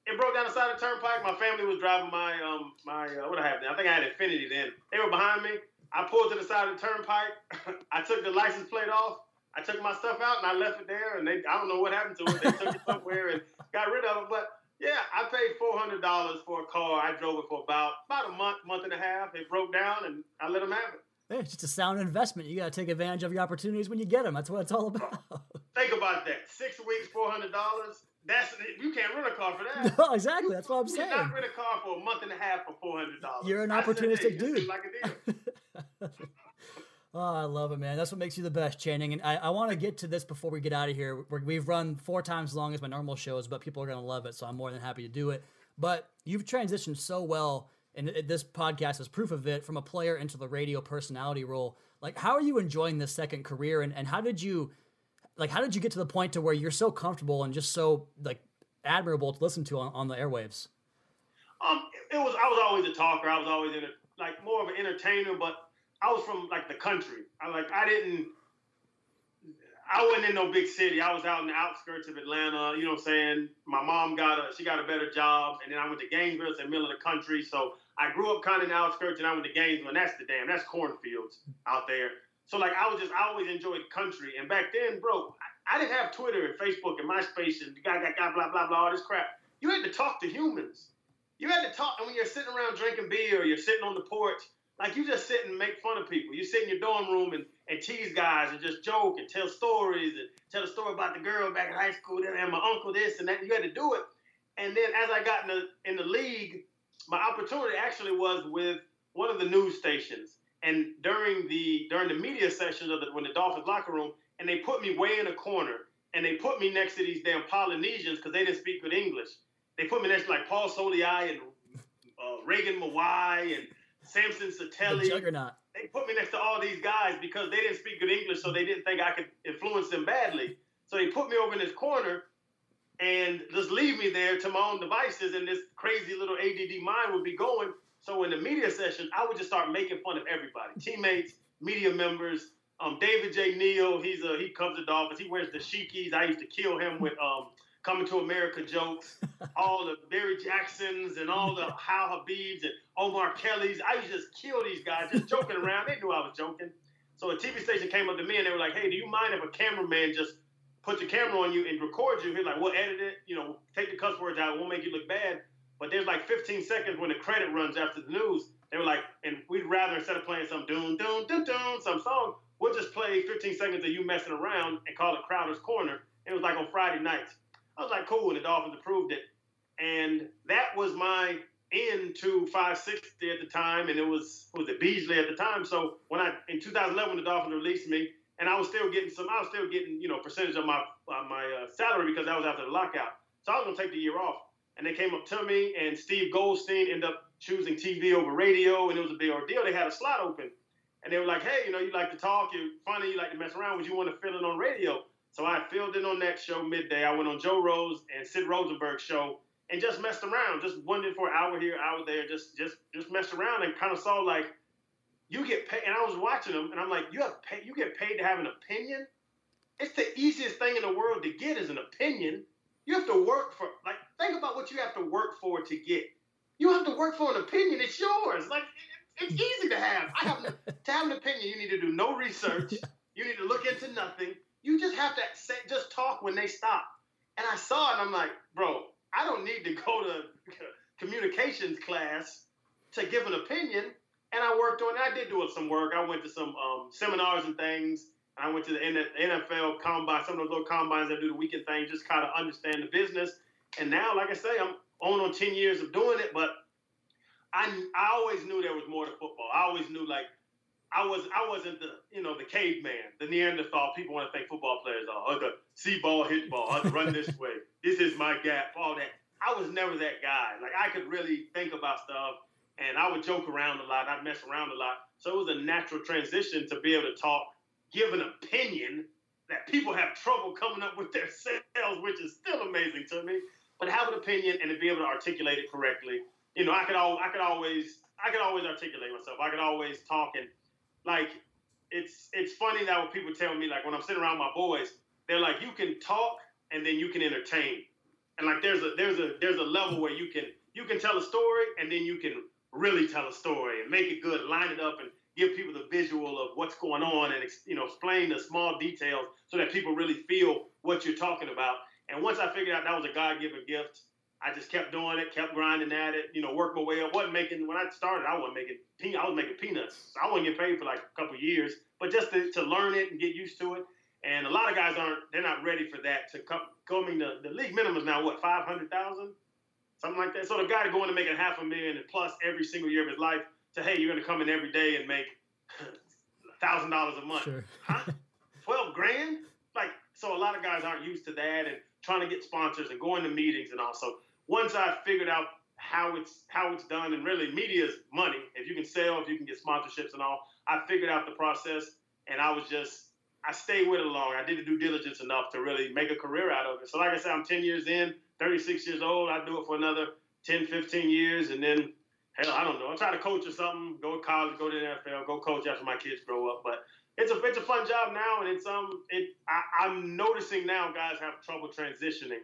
it broke down the side of the turnpike. My family was driving my um my uh, what I have now. I think I had Infiniti then. They were behind me. I pulled to the side of the turnpike. [laughs] I took the license plate off. I took my stuff out and I left it there. And they, I don't know what happened to it. They took it somewhere and got rid of it. But yeah, I paid four hundred dollars for a car. I drove it for about about a month, month and a half. It broke down, and I let them have it. It's just a sound investment. You got to take advantage of your opportunities when you get them. That's what it's all [laughs] about. Think about that. Six weeks, four hundred dollars. That's you can't rent a car for that. [laughs] No, exactly. That's what I'm You saying. cannot rent a car for a month and a half for four hundred dollars. You're an said, opportunistic dude. Like a [laughs] deal. Oh, I love it, man. That's what makes you the best, Channing. And I, I want to get to this before we get out of here. We're, we've run four times as long as my normal shows, but people are going to love it, so I'm more than happy to do it. But you've transitioned so well, and this podcast is proof of it, from a player into the radio personality role. Like, how are you enjoying this second career, and, and how did you, like, how did you get to the point to where you're so comfortable and just so like admirable to listen to on, on the airwaves? Um, it was I was always a talker. I was always in a, like more of an entertainer, but I was from like the country. I like I didn't. I wasn't in no big city. I was out in the outskirts of Atlanta. You know what I'm saying? My mom got a she got a better job, and then I went to Gainesville, in the middle of the country. So I grew up kind of in the outskirts, and I went to Gainesville, and that's the damn that's cornfields out there. So like I was just I always enjoyed country, and back then, bro, I, I didn't have Twitter and Facebook and MySpace and got got got blah blah blah all this crap. You had to talk to humans. You had to talk, and when you're sitting around drinking beer, or you're sitting on the porch, like you just sit and make fun of people. You sit in your dorm room and, and tease guys and just joke and tell stories and tell a story about the girl back in high school and my uncle this and that. You had to do it. And then as I got in the in the league, my opportunity actually was with one of the news stations. And during the during the media sessions of the when the Dolphins locker room, and they put me way in a corner, and they put me next to these damn Polynesians because they didn't speak good English. They put me next to like Paul Soliai and uh, Reagan Maui'a and Samson The Satele. juggernaut. They put me next to all these guys because they didn't speak good English, so they didn't think I could influence them badly. So they put me over in this corner and just leave me there to my own devices, and this crazy little ADD mind would be going. So in the media session, I would just start making fun of everybody, teammates, media members. Um, David J. Neal, he's a he comes to Dolphins. He wears the shikis. I used to kill him with um, coming to America jokes. [laughs] all the Barry Jacksons and all the Hal Habibs and Omar Kellys. I used to just kill these guys, just joking [laughs] around. They knew I was joking. So a TV station came up to me and they were like, "Hey, do you mind if a cameraman just put a camera on you and record you?" He's like, "We'll edit it. You know, take the cuss words out. It won't make you look bad." But there's like 15 seconds when the credit runs after the news. They were like, and we'd rather instead of playing some doom doom doom doom some song, we'll just play 15 seconds of you messing around and call it Crowder's Corner. And It was like on Friday nights. I was like, cool, and the Dolphins approved it. And that was my end to 560 at the time, and it was was it Beasley at the time. So when I in 2011 when the Dolphins released me, and I was still getting some, I was still getting you know percentage of my uh, my uh, salary because that was after the lockout. So I was gonna take the year off, and they came up to me, and Steve Goldstein ended up choosing TV over radio, and it was a big ordeal. They had a slot open, and they were like, hey, you know, you like to talk, you're funny, you like to mess around. Would you want to fill in on radio? So I filled in on that show midday. I went on Joe Rose and Sid Rosenberg show and just messed around, just wondered for an hour here, hour there, just just just messed around and kind of saw like you get paid. And I was watching them, and I'm like, you have pay, you get paid to have an opinion. It's the easiest thing in the world to get is an opinion. You have to work for like think about what you have to work for to get. You have to work for an opinion. It's yours. Like it's easy to have. I have [laughs] to have an opinion. You need to do no research. You need to look into nothing. You just have to say, just talk when they stop. And I saw it, and I'm like, bro, I don't need to go to communications class to give an opinion. And I worked on it. I did do some work. I went to some um, seminars and things. I went to the NFL combine, some of those little combines that do the weekend thing, just kind of understand the business. And now, like I say, I'm on on 10 years of doing it, but I, I always knew there was more to football. I always knew like I was I wasn't the you know the caveman, the Neanderthal. People want to think football players are oh, the see ball, hit ball, oh, I run this way. [laughs] This is my gap, all that. I was never that guy. Like I could really think about stuff, and I would joke around a lot. I'd mess around a lot. So it was a natural transition to be able to talk, give an opinion that people have trouble coming up with their [laughs] sales, which is still amazing to me. But have an opinion and to be able to articulate it correctly. You know, I could all I could always I could always articulate myself. I could always talk and like it's it's funny that when people tell me like when I'm sitting around my boys, they're like you can talk and then you can entertain. And like there's a there's a there's a level where you can you can tell a story and then you can really tell a story and make it good, line it up and give people the visual of what's going on and you know explain the small details so that people really feel what you're talking about. And once I figured out that was a God-given gift, I just kept doing it, kept grinding at it, you know, work my way up. wasn't making when I started, I wasn't making I was making peanuts. I wasn't getting paid for like a couple years, but just to, to learn it and get used to it. And a lot of guys aren't they're not ready for that to come coming the, the league minimum is now what, five hundred thousand? Something like that. So the guy to go into making half a million and plus every single year of his life to hey, you're gonna come in every day and make [laughs] thousand dollars a month. Sure. huh? Twelve grand? Like so a lot of guys aren't used to that and trying to get sponsors and going to meetings and all. So once I figured out how it's how it's done, and really media is money. If you can sell, if you can get sponsorships and all, I figured out the process, and I was just I stayed with it long. I did the due diligence enough to really make a career out of it. So like I said, I'm 10 years in, 36 years old. I do it for another 10, 15 years, and then hell, I don't know. I try to coach or something. Go to college, go to the NFL, go coach after my kids grow up. But it's a it's a fun job now, and it's um it I, I'm noticing now guys have trouble transitioning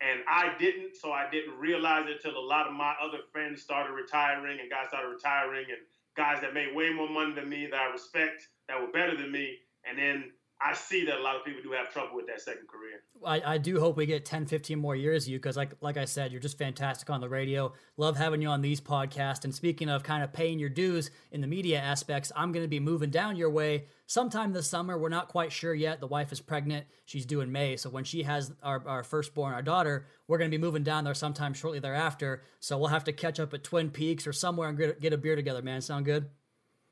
and I didn't, so I didn't realize it till a lot of my other friends started retiring and guys started retiring and guys that made way more money than me that I respect that were better than me. And then I see that a lot of people do have trouble with that second career. I, I do hope we get 10, 15 more years of you because, like, like I said, you're just fantastic on the radio. Love having you on these podcasts. And speaking of kind of paying your dues in the media aspects, I'm going to be moving down your way sometime this summer. We're not quite sure yet. The wife is pregnant. She's due in May. So when she has our, our firstborn, our daughter, we're going to be moving down there sometime shortly thereafter. So we'll have to catch up at Twin Peaks or somewhere and get, get a beer together, man. Sound good?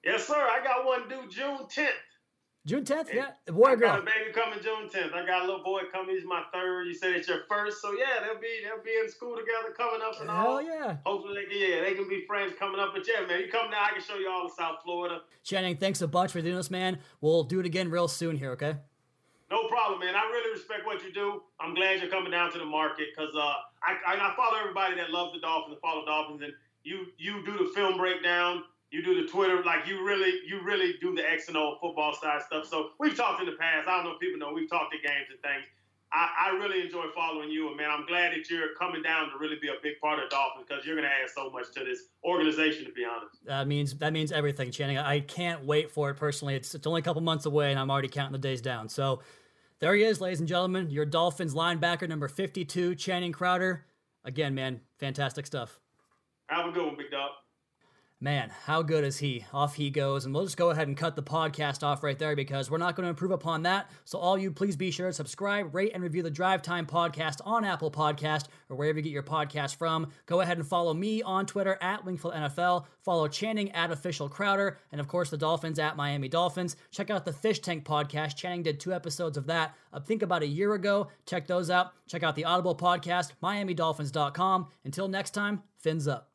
Yes, sir. I got one due June 10th. June 10th, yeah. Boy I girl. got a baby coming June 10th. I got a little boy coming. He's my third. You said it's your first, so yeah, they'll be they'll be in school together coming up and Hell all. yeah. Hopefully, they can, yeah, they can be friends coming up. But yeah, man, you come down, I can show you all of South Florida. Channing, thanks a bunch for doing this, man. We'll do it again real soon here, okay? No problem, man. I really respect what you do. I'm glad you're coming down to the market because uh, I, I I follow everybody that loves the Dolphins, follow Dolphins, and you you do the film breakdown you do the Twitter, like you really, you really do the X and O football side stuff. So we've talked in the past. I don't know if people know we've talked at games and things. I, I really enjoy following you, and man, I'm glad that you're coming down to really be a big part of Dolphins because you're going to add so much to this organization. To be honest, that means that means everything, Channing. I can't wait for it personally. It's it's only a couple months away, and I'm already counting the days down. So there he is, ladies and gentlemen, your Dolphins linebacker number 52, Channing Crowder. Again, man, fantastic stuff. Have a good one, big dog. Man, how good is he? Off he goes. And we'll just go ahead and cut the podcast off right there because we're not going to improve upon that. So, all you, please be sure to subscribe, rate, and review the Drive Time podcast on Apple Podcast or wherever you get your podcast from. Go ahead and follow me on Twitter at Wingfield NFL. Follow Channing at Official Crowder. And of course, the Dolphins at Miami Dolphins. Check out the Fish Tank podcast. Channing did two episodes of that, I think about a year ago. Check those out. Check out the Audible podcast, MiamiDolphins.com. Until next time, fins up.